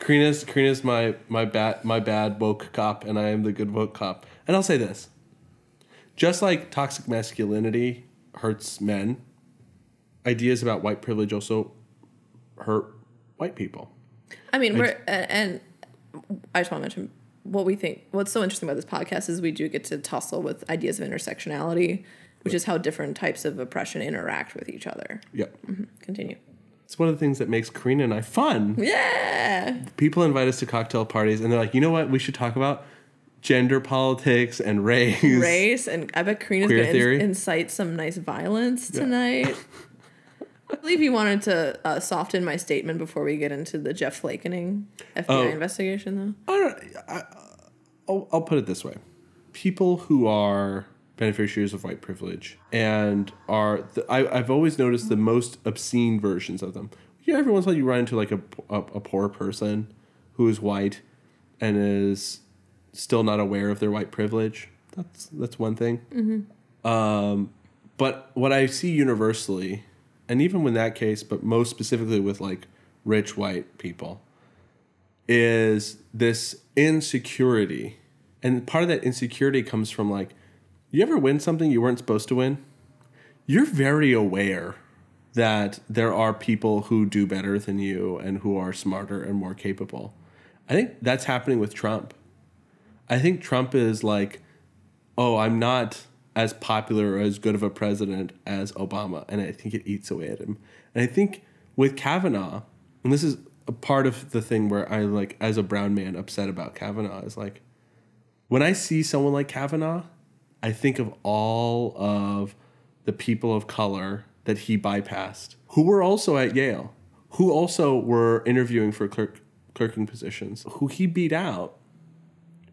Karina's Karina's my my bad my bad woke cop, and I am the good woke cop. And I'll say this: just like toxic masculinity hurts men, ideas about white privilege also hurt white people. I mean, we're and, and I just want to mention what we think. What's so interesting about this podcast is we do get to tussle with ideas of intersectionality, which is how different types of oppression interact with each other. Yep. Mm-hmm. Continue. It's one of the things that makes Karina and I fun. Yeah. People invite us to cocktail parties, and they're like, you know what? We should talk about gender politics and race. Race and I bet Karina's Queer gonna in- incite some nice violence tonight. (laughs) I believe you wanted to uh, soften my statement before we get into the Jeff Flakening FBI Oh. investigation, though. I don't, I, I'll, I'll put it this way people who are beneficiaries of white privilege and are the, I, i've always noticed the most obscene versions of them yeah every once in a while you run into like a, a, a poor person who is white and is still not aware of their white privilege that's that's one thing um, but what i see universally and even in that case but most specifically with like rich white people is this insecurity. And part of that insecurity comes from like, you ever win something you weren't supposed to win? You're very aware that there are people who do better than you and who are smarter and more capable. I think that's happening with Trump. I think Trump is like, oh, I'm not as popular or as good of a president as Obama. And I think it eats away at him. And I think with Kavanaugh, and this is a part of the thing where I like, as a brown man, upset about Kavanaugh is like, when I see someone like Kavanaugh, I think of all of the people of color that he bypassed, who were also at Yale, who also were interviewing for clerk, clerking positions, who he beat out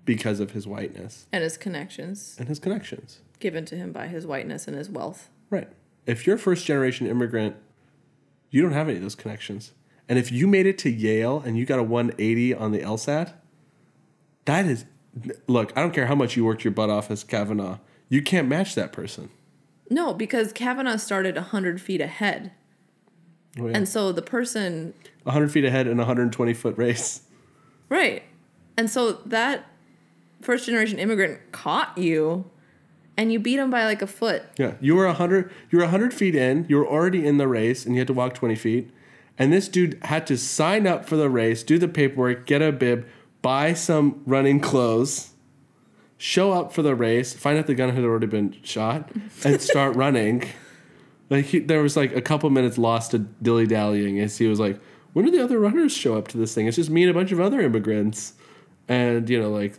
because of his whiteness And his connections and his connections. given to him by his whiteness and his wealth. Right. If you're a first generation immigrant, you don't have any of those connections. And if you made it to Yale and you got a 180 on the LSAT, that is, look, I don't care how much you worked your butt off as Kavanaugh, you can't match that person. No, because Kavanaugh started 100 feet ahead. Oh, yeah. And so the person 100 feet ahead in a 120 foot race. Right. And so that first generation immigrant caught you and you beat him by like a foot. Yeah, you were 100 you were 100 feet in, you were already in the race and you had to walk 20 feet. And this dude had to sign up for the race, do the paperwork, get a bib, buy some running clothes, show up for the race, find out the gun had already been shot, and start (laughs) running. Like he, there was like a couple minutes lost to dilly dallying as he was like, "When do the other runners show up to this thing? It's just me and a bunch of other immigrants." And you know, like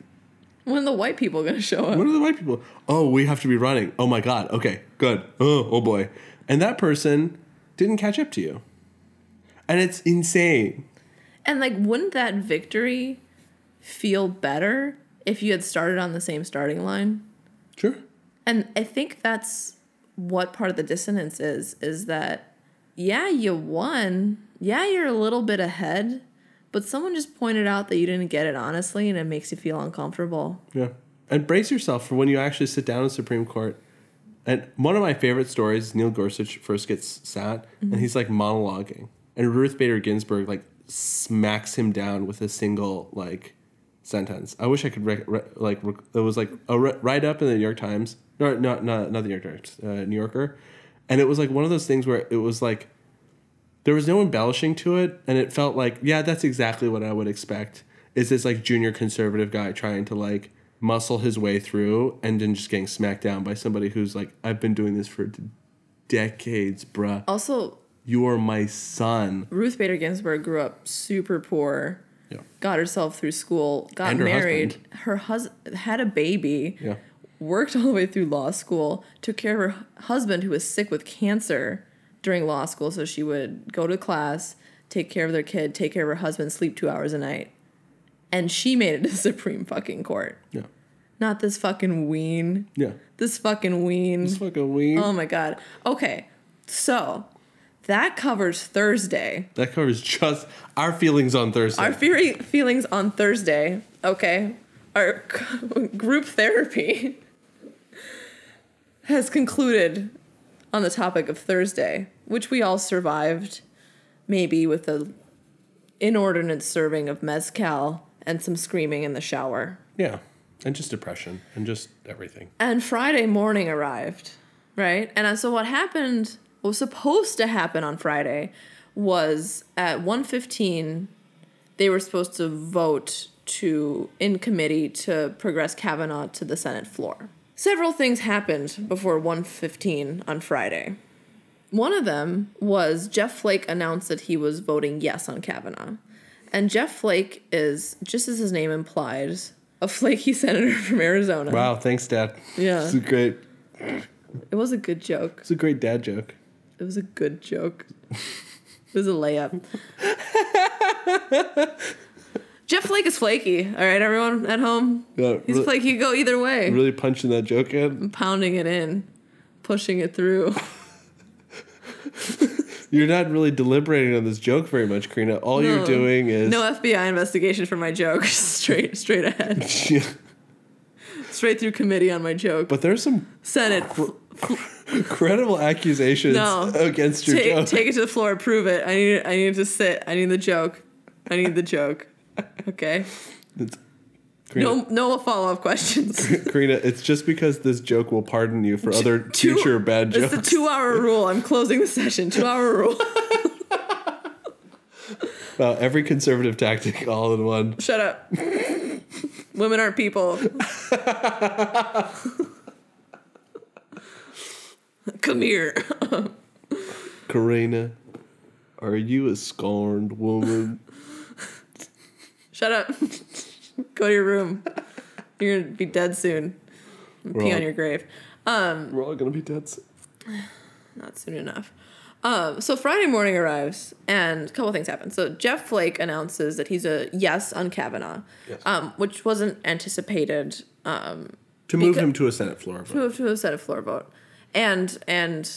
When are the white people going to show up? what are the white people? Oh, we have to be running. Oh my god. Okay, good. Oh, oh boy. And that person didn't catch up to you. And it's insane. And like, wouldn't that victory feel better if you had started on the same starting line? Sure. And I think that's what part of the dissonance is is that yeah, you won. Yeah, you're a little bit ahead, but someone just pointed out that you didn't get it honestly and it makes you feel uncomfortable. Yeah. And brace yourself for when you actually sit down in Supreme Court. And one of my favorite stories, Neil Gorsuch first gets sat and he's like monologuing. And Ruth Bader Ginsburg like smacks him down with a single like sentence. I wish I could re- like it was like a ri- write up in the New York Times. No, not not not the New York Times, uh, New Yorker. And it was like one of those things where it was like there was no embellishing to it and it felt like yeah that's exactly what i would expect is this like junior conservative guy trying to like muscle his way through and then just getting smacked down by somebody who's like, I've been doing this for d- decades, bruh. Also, You're my son. Ruth Bader Ginsburg grew up super poor, Yeah. got herself through school, got her married, husband. her husband had a baby, Yeah. worked all the way through law school, took care of her husband who was sick with cancer during law school, so she would go to class, take care of their kid, take care of her husband, sleep two hours a night. And she (laughs) made it to Supreme fucking court. Yeah. Not this fucking ween. Yeah. This fucking ween. It's fucking weird. Oh my god. Okay. So that covers Thursday. that covers just our feelings on Thursday. Our fe- feelings on Thursday. Okay. Our (laughs) group therapy (laughs) has concluded on the topic of Thursday, which we all survived, maybe with a inordinate serving of mezcal and some screaming in the shower. yeah. And just depression and just everything. And Friday morning arrived, right? And uh, so what happened, what was supposed to happen on Friday was at 1:15 they were supposed to vote to in committee to progress Kavanaugh to the Senate floor. Several things happened before 1:15 on Friday. One of them was Jeff Flake announced that he was voting yes on Kavanaugh. And Jeff Flake is, just as his name implies, a flaky (laughs) senator from Arizona. Wow, thanks, Dad. Yeah. It's a great It was a good joke. it's a great dad joke. It was a good joke. It was a layup. (laughs) Jeff Flake is flaky. All right, everyone at home. Yeah, He's really, flaky. He go either way. really punching that joke in. I'm Pounding it in, pushing it through. (laughs) You're not really deliberating on this joke very much, Karina. All you're hmm. doing is No FBI investigation for my joke. (laughs) straight, straight ahead. Yeah. (laughs) Straight through committee on my joke. but there's some Senate, (laughs) credible accusations No. against your take, joke. take it to the floor. Prove it. I need. I need to sit. I need the joke. I need the joke. Okay. It's- Karina, No, no follow up questions. Karina, it's just because this joke will pardon you for other (laughs) Two- future bad jokes. It's the two hour (laughs) rule. I'm closing the session. Two hour rule. (laughs) Wow, every conservative tactic all in one. Shut up. Women aren't people. Come here. Karina, are you a scorned woman? Shut up. Go to your room. You're gonna be dead soon. Pee Wrong. on your grave. We're all gonna be dead. soon. Not soon enough. Um, so Friday morning arrives, and a couple things happen. So Jeff Flake announces that he's a yes on Kavanaugh, Yes. um, which wasn't anticipated um, To move him to a Senate floor vote. to, to a Senate floor vote, and and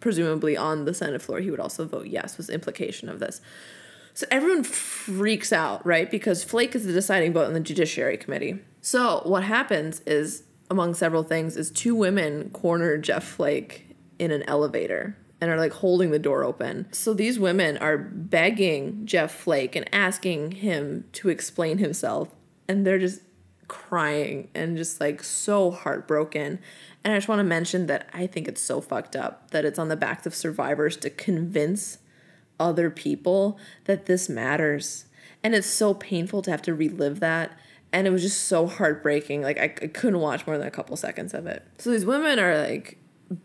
presumably on the Senate floor he would also vote yes. Was the implication of this. So everyone freaks out, right? Because Flake is the deciding vote in the Judiciary Committee. So what happens is, among several things, is two women corner Jeff Flake in an elevator and are like holding the door open. So these women are begging Jeff Flake and asking him to explain himself, and they're just crying and just like so heartbroken. And I just want to mention that I think it's so fucked up that it's on the backs of survivors to convince other people that this matters. And it's so painful to have to relive that. And it was just so heartbreaking. Like, I, I couldn't watch more than a couple seconds of it. So these women are like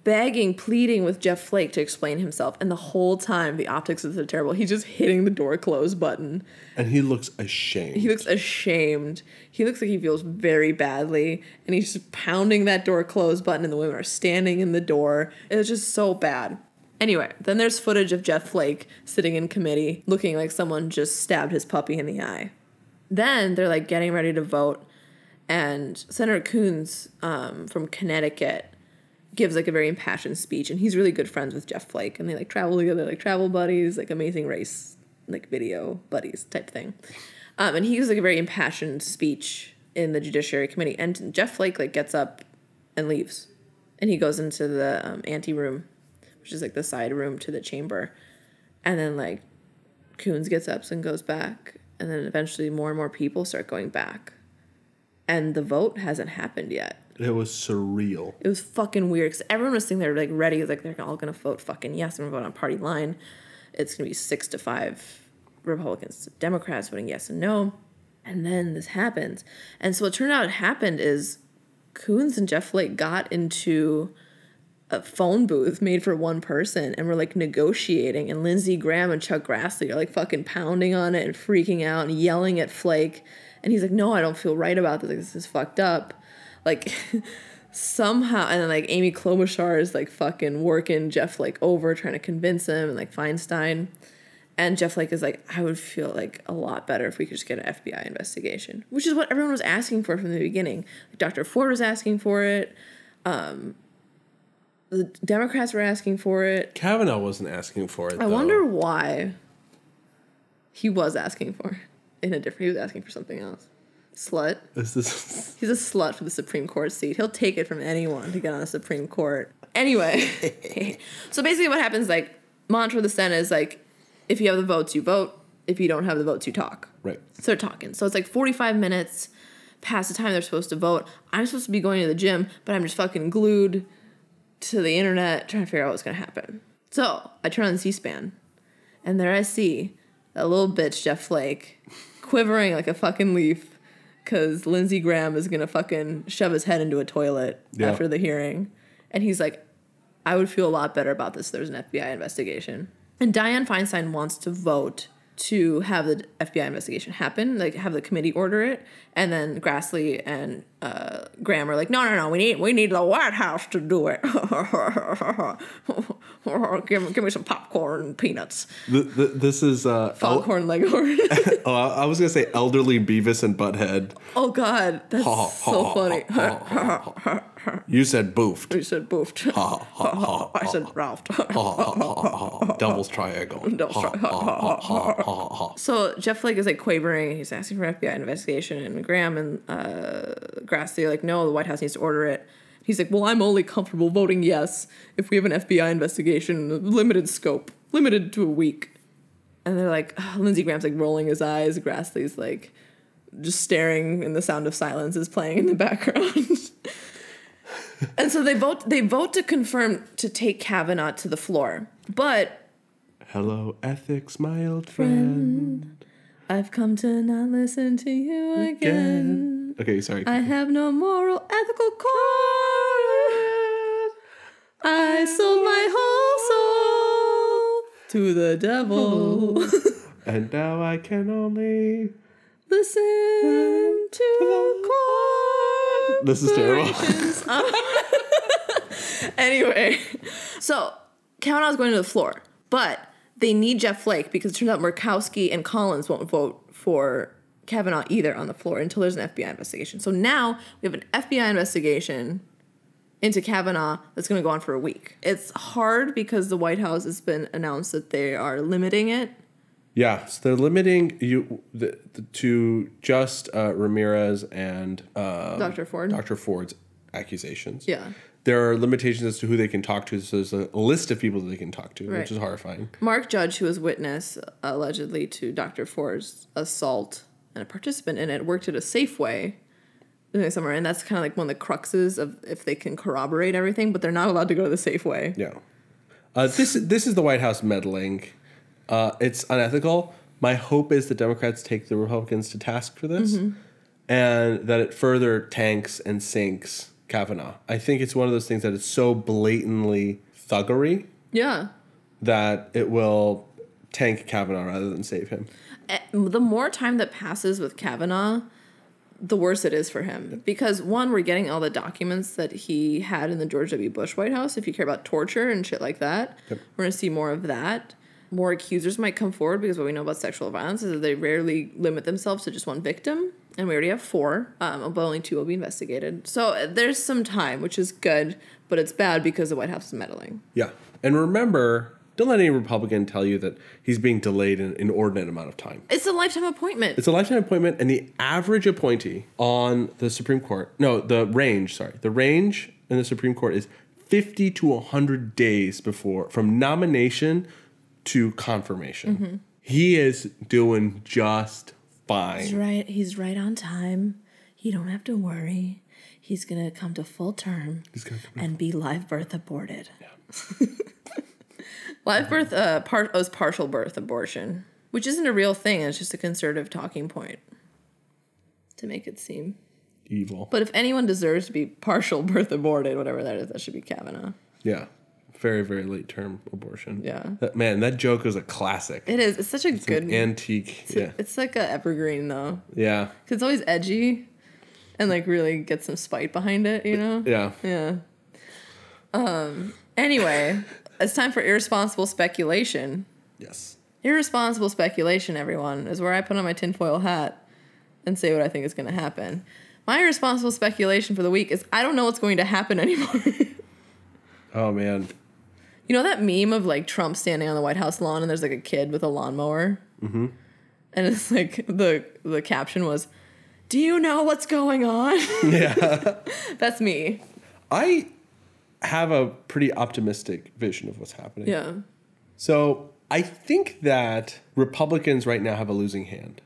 begging, pleading with Jeff Flake to explain himself. And the whole time, the optics is so terrible. He's just hitting the door close button. And he looks ashamed. He looks ashamed. He looks like he feels very badly. And he's just pounding that door close button, and the women are standing in the door. It's just so bad. Anyway, then there's footage of Jeff Flake sitting in committee looking like someone just stabbed his puppy in the eye. Then they're like getting ready to vote, and Senator Coons um, from Connecticut gives like a very impassioned speech, and he's really good friends with Jeff Flake, and they like travel together, like travel buddies, like Amazing Race, like video buddies type thing. Um, and he gives like a very impassioned speech in the Judiciary Committee, and Jeff Flake like gets up and leaves, and he goes into the um, ante room, which is like the side room to the chamber, and then like Coons gets up and goes back, and then eventually more and more people start going back, and the vote hasn't happened yet. it was surreal. It was fucking weird because everyone was sitting there like ready, like they're all gonna vote fucking yes, and vote on party line. It's gonna be six to five Republicans to Democrats voting yes and no. And then this happens. And so what turned out happened is Coons and Jeff Flake got into a phone booth made for one person and we're like negotiating and Lindsey Graham and Chuck Grassley are like fucking pounding on it and freaking out and yelling at Flake. And he's like no I don't feel right about this. Like, this is fucked up. Like (laughs) somehow and then like Amy Klobuchar is like fucking working Jeff Flake over trying to convince him and like Feinstein. And Jeff Flake is like I would feel like a lot better if we could just get an FBI investigation which is what everyone was asking for from the beginning. Like Dr. Ford was asking for it um, the Democrats were asking for it. Kavanaugh wasn't asking for it. I though. wonder why he was asking for it in a different. He was asking for something else. Slut. Is this? (laughs) He's a slut for the Supreme Court seat. He'll take it from anyone to get on the Supreme Court. Anyway, (laughs) so basically, what happens like mantra of the Senate is like, if you have the votes, you vote. If you don't have the votes, you talk. Right. So they're talking. So it's like 45 minutes past the time they're supposed to vote. I'm supposed to be going to the gym, but I'm just fucking glued to the internet trying to figure out what's going to happen. So I turn on C SPAN, and there I see that little bitch, Jeff Flake, quivering like a fucking leaf because Lindsey Graham is going to fucking shove his head into a toilet Yeah. after the hearing. And he's like, I would feel a lot better about this if there was an FBI investigation. And Dianne Feinstein wants to vote to have the FBI investigation happen, like have the committee order it, and then Grassley and uh, Graham are like, no, no, no, we need we need the White House to do it. (laughs) give, me- give me some popcorn and peanuts, Th- th- this is uh. El- leghorn. (laughs) oh, I I was gonna say elderly Beavis and Butthead. oh God, that's so funny. You said boofed. You said boofed. (laughs) I said Ralph. Devil's triangle. Devil's So Jeff Flake is like quavering. He's asking for an FBI investigation, and Graham and uh, Grassley are like, "No, the White House needs to order it." He's like, "Well, I'm only comfortable voting yes if we have an FBI investigation, limited scope, limited to a week." And they're like, (sighs) Lindsey Graham's like rolling his eyes. Grassley's like just staring, and the sound of silence is playing in the background. (laughs) and so they vote. They vote to confirm to take Kavanaugh to the floor, but Hello, ethics, my old friend. I've come to not listen to you again. Again. Okay, sorry. I have no moral, ethical core. I sold my whole soul to the devil. (laughs) and now I can only. listen to the core. (laughs) This is terrible. (laughs) Anyway, so Kavanaugh's going to the floor, but they need Jeff Flake because it turns out Murkowski and Collins won't vote for Kavanaugh either on the floor until there's an FBI investigation. So now we have an FBI investigation into Kavanaugh that's going to go on for a week. It's hard because the White House has been announced that they are limiting it. Yeah, so they're limiting you the, the, to just uh, Ramirez and uh, Dr. Ford. Dr. Ford's accusations. Yeah. There are limitations as to who they can talk to. So there's a, list of people that they can talk to, Right. which is horrifying. Mark Judge, who was witness allegedly to Dr. Ford's assault and a participant in it, worked at a Safeway somewhere, and that's kind of like one of the cruxes of if they can corroborate everything, but they're not allowed to go to the Safeway. Yeah. Uh, this this is the White House meddling. Uh, it's unethical. My hope is the Democrats take the Republicans to task for this, and that it further tanks and sinks Kavanaugh. I think it's one of those things that is so blatantly thuggery Yeah. that it will tank Kavanaugh rather than save him. Eh, The more time that passes with Kavanaugh, the worse it is for him. Because one, we're getting all the documents that he had in the George W. Bush White House. If you care about torture and shit like that, we're gonna see more of that. More accusers might come forward because what we know about sexual violence is that they rarely limit themselves to just one victim. And we already have four, um, but only two will be investigated. So uh, there's some time, which is good, but it's bad because the White House is meddling. Yeah, and remember, don't let any Republican tell you that he's being delayed an inordinate amount of time. It's a lifetime appointment. It's a lifetime appointment, and the average appointee on the Supreme Court, no, the range, sorry, the range in the Supreme Court is 50 to 100 days before, from nomination to confirmation. He is doing just fine. He's right. He's right on time. You don't have to worry. He's gonna come to full term come and be live birth aborted. Yeah. (laughs) live birth, uh, part was partial birth abortion, which isn't a real thing. It's just a conservative talking point. to make it seem. Evil. But if anyone deserves to be partial birth aborted, whatever that is, that should be Kavanaugh. Yeah. Very, very late term abortion. Yeah. That, man, that joke is a classic. It is. It's such a good. Antique. it's, Yeah. it's like an evergreen though, Yeah. Cuz it's always edgy, and like really get some spite behind it. You know. Yeah. Yeah. Um. Anyway, it's time for irresponsible speculation. Yes. Irresponsible speculation, everyone, is where I put on my tinfoil hat and say what I think is going to happen. My irresponsible speculation for the week is I don't know what's going to happen anymore. (laughs) Oh, man. You know that meme of like Trump standing on the White House lawn and there's like a kid with a lawnmower? Mm-hmm. And it's like the the caption was, "Do you know what's going on?" (laughs) Yeah. (laughs) That's me. I have a pretty optimistic vision of what's happening. Yeah. So I think that Republicans right now have a losing hand.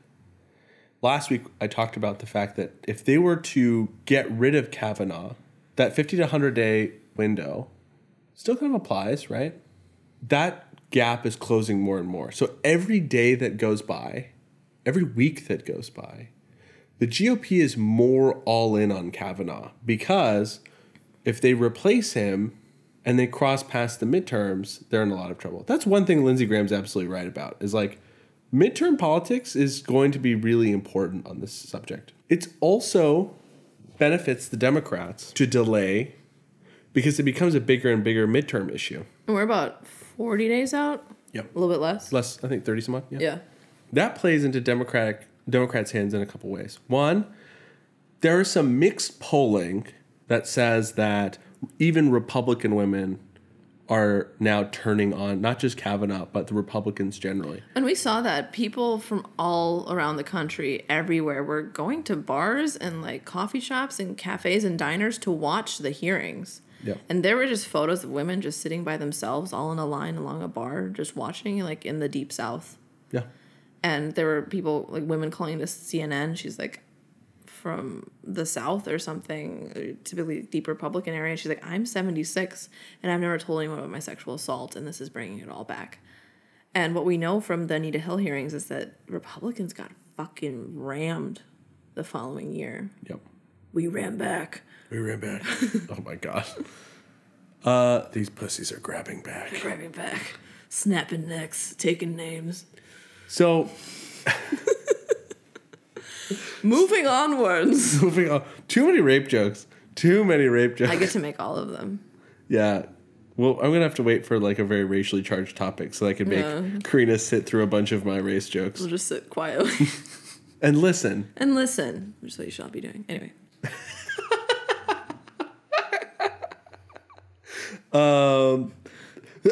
Last week, I talked about the fact that if they were to get rid of Kavanaugh, that 50 to 100 day window still kind of applies, right? That gap is closing more and more. So every day that goes by, every week that goes by, the GOP is more all in on Kavanaugh because if they replace him and they cross past the midterms, they're in a lot of trouble. That's one thing Lindsey Graham's absolutely right about is like midterm politics is going to be really important on this subject. It's also benefits the Democrats to delay because it becomes a bigger and bigger midterm issue. And we're about 40 days out, Yep. a little bit less. Less, I think 30 some odd. Yeah. that plays into Democratic Democrats' hands in a couple ways. One, there is some mixed polling that says that even Republican women are now turning on not just Kavanaugh but the Republicans generally. And we saw that people from all around the country, everywhere, were going to bars and like coffee shops and cafes and diners to watch the hearings. Yeah. And there were just photos of women just sitting by themselves, all in a line along a bar, just watching, like in the deep south. Yeah. And there were people, like women calling this CNN. She's like from the south or something, typically deep Republican area. She's like, I'm 76 and I've never told anyone about my sexual assault, and this is bringing it all back. And what we know from the Anita Hill hearings is that Republicans got fucking rammed the following year. Yep. We ran back. We ran back. (laughs) oh my god. Uh these pussies are grabbing back. Grabbing back. Snapping necks, taking names. So (laughs) Moving onwards. (laughs) moving on. Too many rape jokes. Too many rape jokes. I get to make all of them. Yeah. Well, I'm gonna have to wait for like a very racially charged topic so I can make Yeah. Karina sit through a bunch of my race jokes We'll just sit quietly and listen. and listen, which is what you should all be doing. Anyway. Um,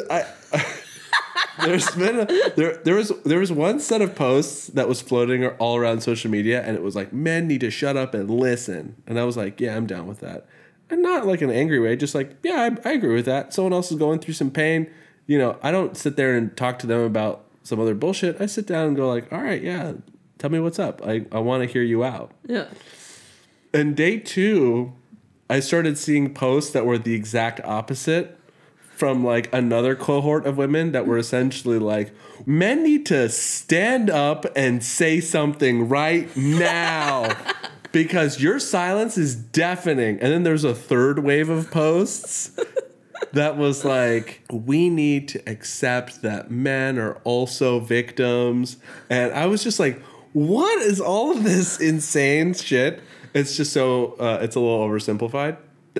I, (laughs) there's been a, there there was there was one set of posts that was floating all around social media, and it was like men need to shut up and listen, and I was like, yeah, I'm down with that, and not like an angry way, just like yeah, I, I agree with that. Someone else is going through some pain, you know. I don't sit there and talk to them about some other bullshit. I sit down and go like, all right, yeah, tell me what's up. I I want to hear you out. Yeah. And day two, I started seeing posts that were the exact opposite from like another cohort of women that were essentially like, men need to stand up and say something right now (laughs) because your silence is deafening. And then there's a third wave of posts that was like, we need to accept that men are also victims. And I was just like, what is all of this insane shit? It's just so, uh, it's a little oversimplified.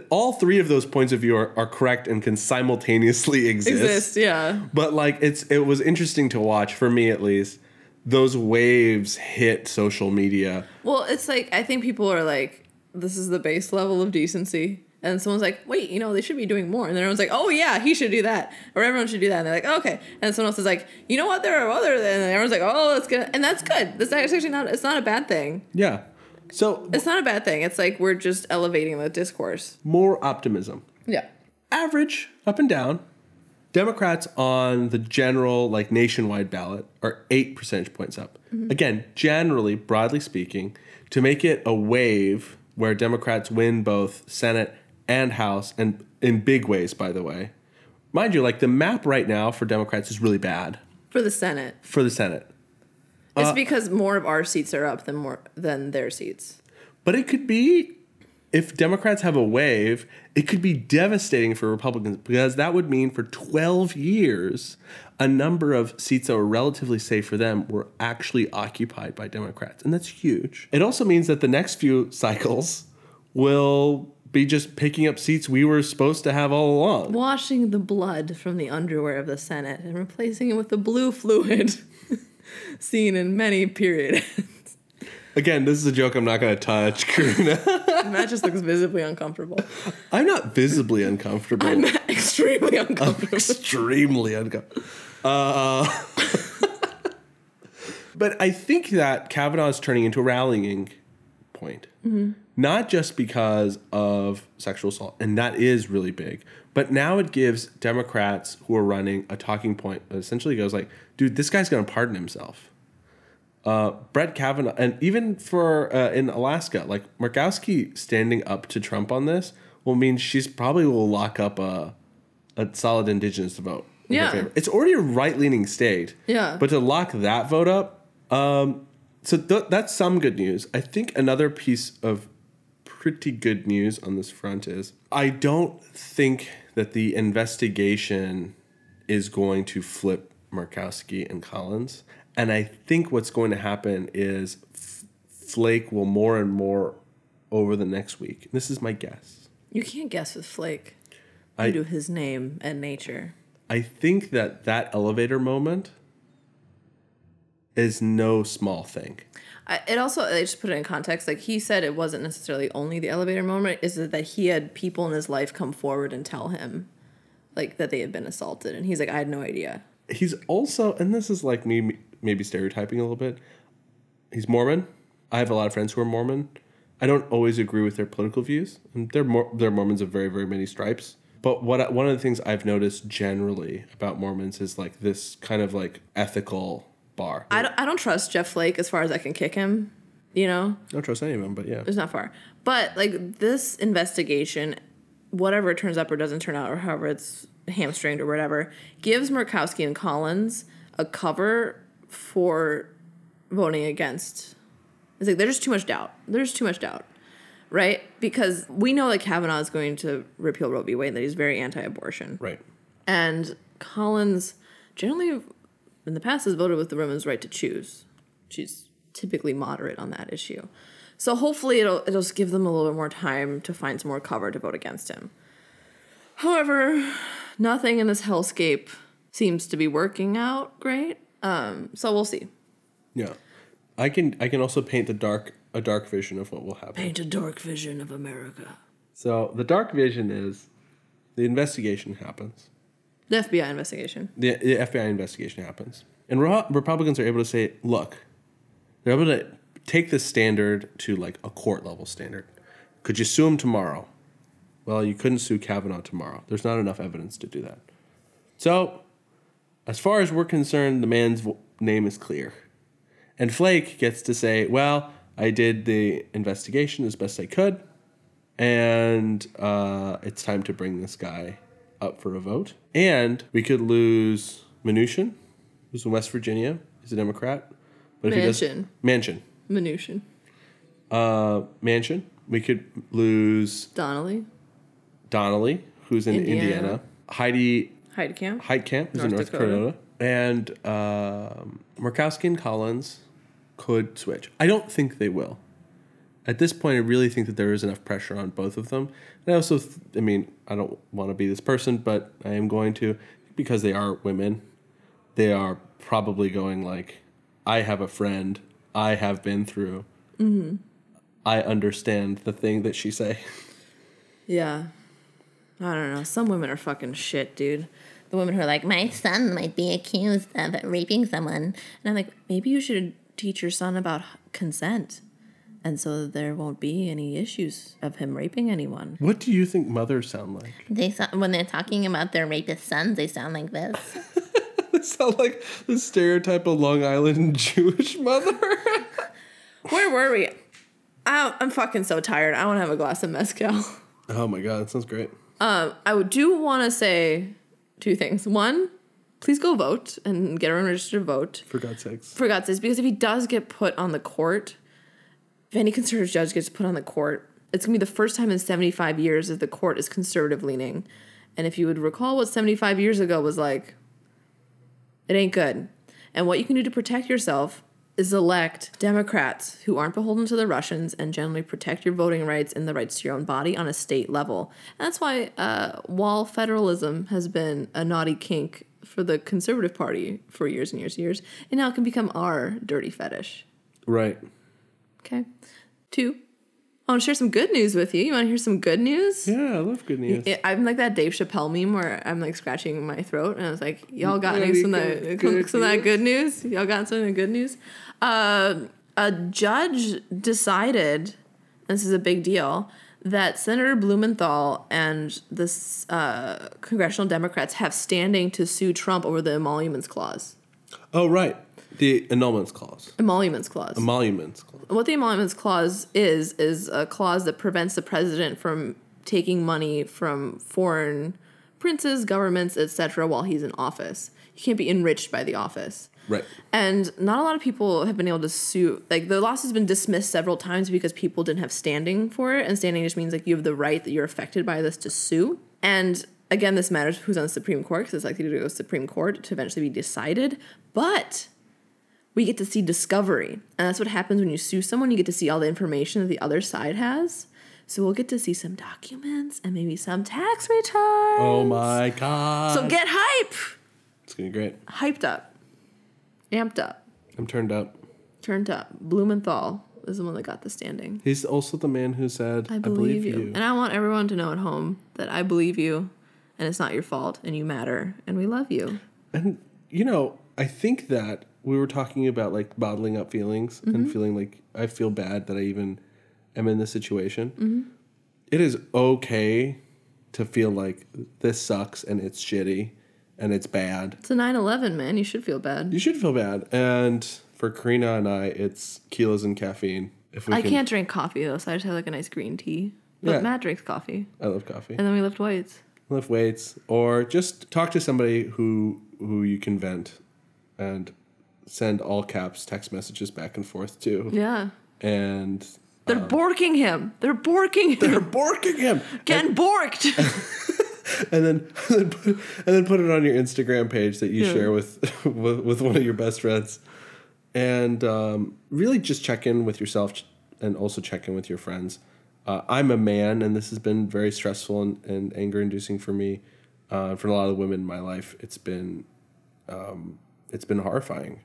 All three of those points of view are, are correct and can simultaneously (laughs) exist. Exist, yeah. But like, it's it was interesting to watch for me at least. Those waves hit social media. Well, it's like I think people are like, this is the base level of decency. And someone's like, wait, you know, they should be doing more. And then everyone's like, oh yeah, he should do that. Or everyone should do that. And they're like, okay. And someone else is like, you know what, there are other and everyone's like, oh, that's good. And that's good. That's actually not it's not a bad thing. Yeah. So It's not a bad thing. It's like we're just elevating the discourse. more optimism. Yeah. average up and down democrats on the general like nationwide ballot are 8 percentage points up mm-hmm. again generally broadly speaking to make it a wave where democrats win both senate and house and in big ways by the way mind you like the map right now for democrats is really bad For the Senate. for the senate It's uh, because more of our seats are up than more than their seats. But it could be if Democrats have a wave, it could be devastating for Republicans because that would mean for 12 years, a number of seats that were relatively safe for them were actually occupied by Democrats. And that's huge. It also means that the next few cycles will be just picking up seats we were supposed to have all along. Washing the blood from the underwear of the Senate and replacing it with the blue fluid (laughs) seen in many periods. Again, this is a joke I'm not going to touch, Karuna. (laughs) Matt just looks visibly uncomfortable. I'm not visibly uncomfortable. I'm (laughs) extremely uncomfortable. extremely uncomfortable. Uh, (laughs) but I think that Kavanaugh is turning into a rallying point, not just because of sexual assault, and that is really big. But now it gives Democrats who are running a talking point. That essentially, goes like, "Dude, this guy's going to pardon himself." Uh, Brett Kavanaugh, and even for uh, in Alaska, like Murkowski standing up to Trump on this will mean she's probably will lock up a a solid indigenous vote. Yeah. favor. It's already a right leaning state. Yeah. But to lock that vote up, um, so th- that's some good news. I think another piece of pretty good news on this front is I don't think that the investigation is going to flip Murkowski and Collins. And I think what's going to happen is F- Flake will more and more over the next week. This is my guess. You can't guess with Flake I- due to his name and nature. I think that that elevator moment is no small thing. I, it also, I just put it in context. Like he said, it wasn't necessarily only the elevator moment. Is that he had people in his life come forward and tell him, like that they had been assaulted, and he's like, I had no idea. He's also, and this is like me maybe stereotyping a little bit. He's Mormon. I have a lot of friends who are Mormon. I don't always agree with their political views, and they're they're Mormons of very very many stripes. But what one of the things I've noticed generally about Mormons is like this kind of like ethical bar. I don't, I don't trust Jeff Flake as far as I can kick him. You know, I don't trust any of them, but yeah. it's not far. But like this investigation, whatever it turns up or doesn't turn out, or however it's hamstringed or whatever, gives Murkowski and Collins a cover for voting against. It's like there's too much doubt. There's too much doubt, right? Because we know that Kavanaugh is going to repeal Roe v. Wade, and that he's very anti-abortion, Right. and Collins generally in the past has voted with the women's right to choose. She's typically moderate on that issue. So hopefully it'll it'll just give them a little bit more time to find some more cover to vote against him. However, nothing in this hellscape seems to be working out great. Um, so we'll see. Yeah. I can I can also paint the dark a dark vision of what will happen. Paint a dark vision of America. So the dark vision is the investigation happens. The FBI investigation. The, the FBI investigation happens. And Re- Republicans are able to say, look, they're able to take the standard to like a court level standard. Could you sue him tomorrow? Well, you couldn't sue Kavanaugh tomorrow. There's not enough evidence to do that. So, as far as we're concerned, the man's vo- name is clear. And Flake gets to say, well, I did the investigation as best I could, and uh, it's time to bring this guy up for a vote. And we could lose Mnuchin, who's in West Virginia. He's a Democrat. But if he does- Manchin. Manchin. Mnuchin. Uh, Manchin. We could lose Donnelly. Donnelly, who's in Indiana. Indiana. Heidi Heidkamp. Heitkamp, who's in North North Dakota. Dakota. And um, Murkowski and Collins could switch. I don't think they will. At this point, I really think that there is enough pressure on both of them. And I also, th- I mean, I don't want to be this person, but I am going to, because they are women, they are probably going like, I have a friend, I have been through, mm-hmm. I understand the thing that she say. (laughs) Yeah. I don't know. Some women are fucking shit, dude. The women who are like, My son might be accused of raping someone. and I'm like, maybe you should teach your son about consent. And so there won't be any issues of him raping anyone. What do you think mothers sound like? They so- when they're talking about their rapist sons, they sound like this. (laughs) They sound like the stereotype of Long Island (laughs) Jewish mother. (laughs) Where were we? I, I'm fucking so tired. I want to have a glass of mezcal. oh my god, that sounds great. Um, I do want to say two things. One, please go vote and get everyone registered to vote. For God's sakes. For God's sakes, because if he does get put on the court, if any conservative judge gets put on the court, it's gonna be the first time in 75 years that the court is conservative leaning. And if you would recall what 75 years ago was like, it ain't good. And what you can do to protect yourself is elect Democrats who aren't beholden to the Russians and generally protect your voting rights and the rights to your own body on a state level. And that's why, uh, while federalism has been a naughty kink for the Conservative Party for years and years and years, it now it can become our dirty fetish. Right. Okay. Two, I want to share some good news with you. You want to hear some good news? Yeah, I love good news. Yeah, I'm like that Dave Chappelle meme where I'm like scratching my throat and I was like, y'all got Really some that, (laughs) good some of that good news? Y'all got some of the good news? Uh, a judge decided, this is a big deal, that Senator Blumenthal and the uh, congressional Democrats have standing to sue Trump over the emoluments clause. Oh, right. The annulments clause. Emoluments clause. Emoluments clause. what the emoluments clause is is a clause that prevents the president from taking money from foreign princes, governments, etc. while he's in office. He can't be enriched by the office. Right. And not a lot of people have been able to sue. Like the lawsuit's been dismissed several times because people didn't have standing for it. And standing just means like you have the right that you're affected by this to sue. And again, this matters who's on the Supreme Court because it's likely to go to the Supreme Court to eventually be decided. But we get to see discovery. And that's what happens when you sue someone. You get to see all the information that the other side has. So we'll get to see some documents and maybe some tax returns. Oh my god. So get hype! it's gonna be great. Hyped up. Amped up. I'm turned up. Turned up. Blumenthal is the one that got the standing. He's also the man who said, I believe, you. And I want everyone to know at home that I believe you and it's not your fault and you matter and we love you. And you know, I think that we were talking about like bottling up feelings Mm-hmm. and feeling like I feel bad that I even am in this situation. Mm-hmm. It is okay to feel like this sucks and it's shitty and it's bad. It's a 9 11, man. You should feel bad. You should feel bad. And for Karina and I, it's kilos and caffeine. If we I can, can't drink coffee though, so I just have like a nice green tea. But Yeah. Matt drinks coffee. I love coffee. And then we lift weights. lift weights or just talk to somebody who who you can vent and send all caps text messages back and forth to Yeah. and They're borking him. They're borking him. they're borking him Getting borked. (laughs) and then (laughs) and then, put, and then put it on your instagram page that you Yeah. share with, (laughs) with with one of your best friends and um, really just check in with yourself and also check in with your friends uh, i'm a man and this has been very stressful and, and anger inducing for me uh, for a lot of women in my life it's been um, it's been horrifying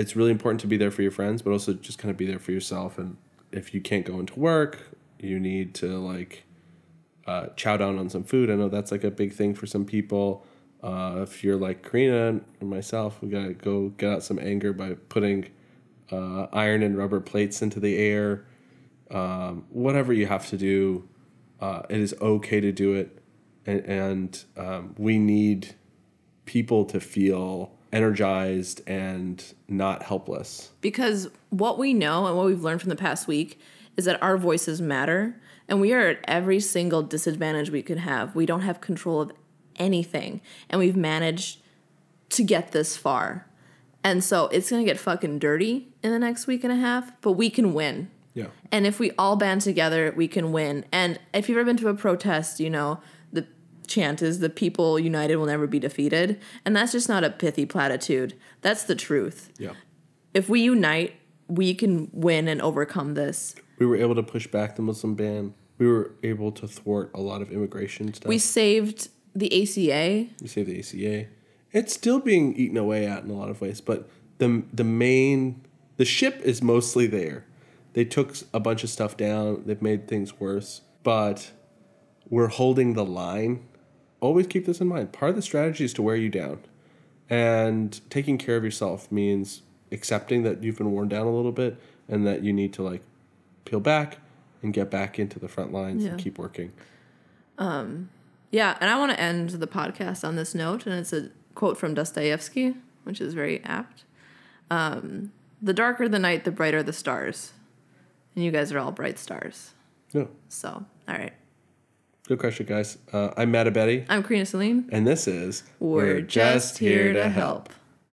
it's really important to be there for your friends but also just kind of be there for yourself and if you can't go into work you need to like uh, chow down on some food. I know that's like a big thing for some people. Uh, if you're like Karina and myself, we gotta go get out some anger by putting uh, iron and rubber plates into the air. Um, whatever you have to do, uh, it is okay to do it, and, and um, we need people to feel energized and not helpless. because what we know and what we've learned from the past week is that our voices matter and we are at every single disadvantage we could have. We don't have control of anything and we've managed to get this far. And so it's going to get fucking dirty in the next week and a half, but we can win. Yeah. And if we all band together, we can win. And if you've ever been to a protest, you know, chant is the people united will never be defeated. And that's just not a pithy platitude. That's the truth. Yeah. If we unite, we can win and overcome this. We were able to push back the Muslim ban. We were able to thwart a lot of immigration stuff. We saved the ACA. You say the ACA. It's still being eaten away at in a lot of ways, but the the main the ship is mostly there. They took a bunch of stuff down. They've made things worse, but we're holding the line. Always keep this in mind. Part of the strategy is to wear you down, and taking care of yourself means accepting that you've been worn down a little bit and that you need to like peel back and get back into the front lines and keep working. Yeah, and I want to end the podcast on this note, and it's a quote from Dostoevsky, which is very apt. Um, the darker the night, the brighter the stars. And you guys are all bright stars. Yeah. So, all right. Good question, guys. Uh, I'm Matt Betty. I'm Karina Celine. And this is We're, just here to help.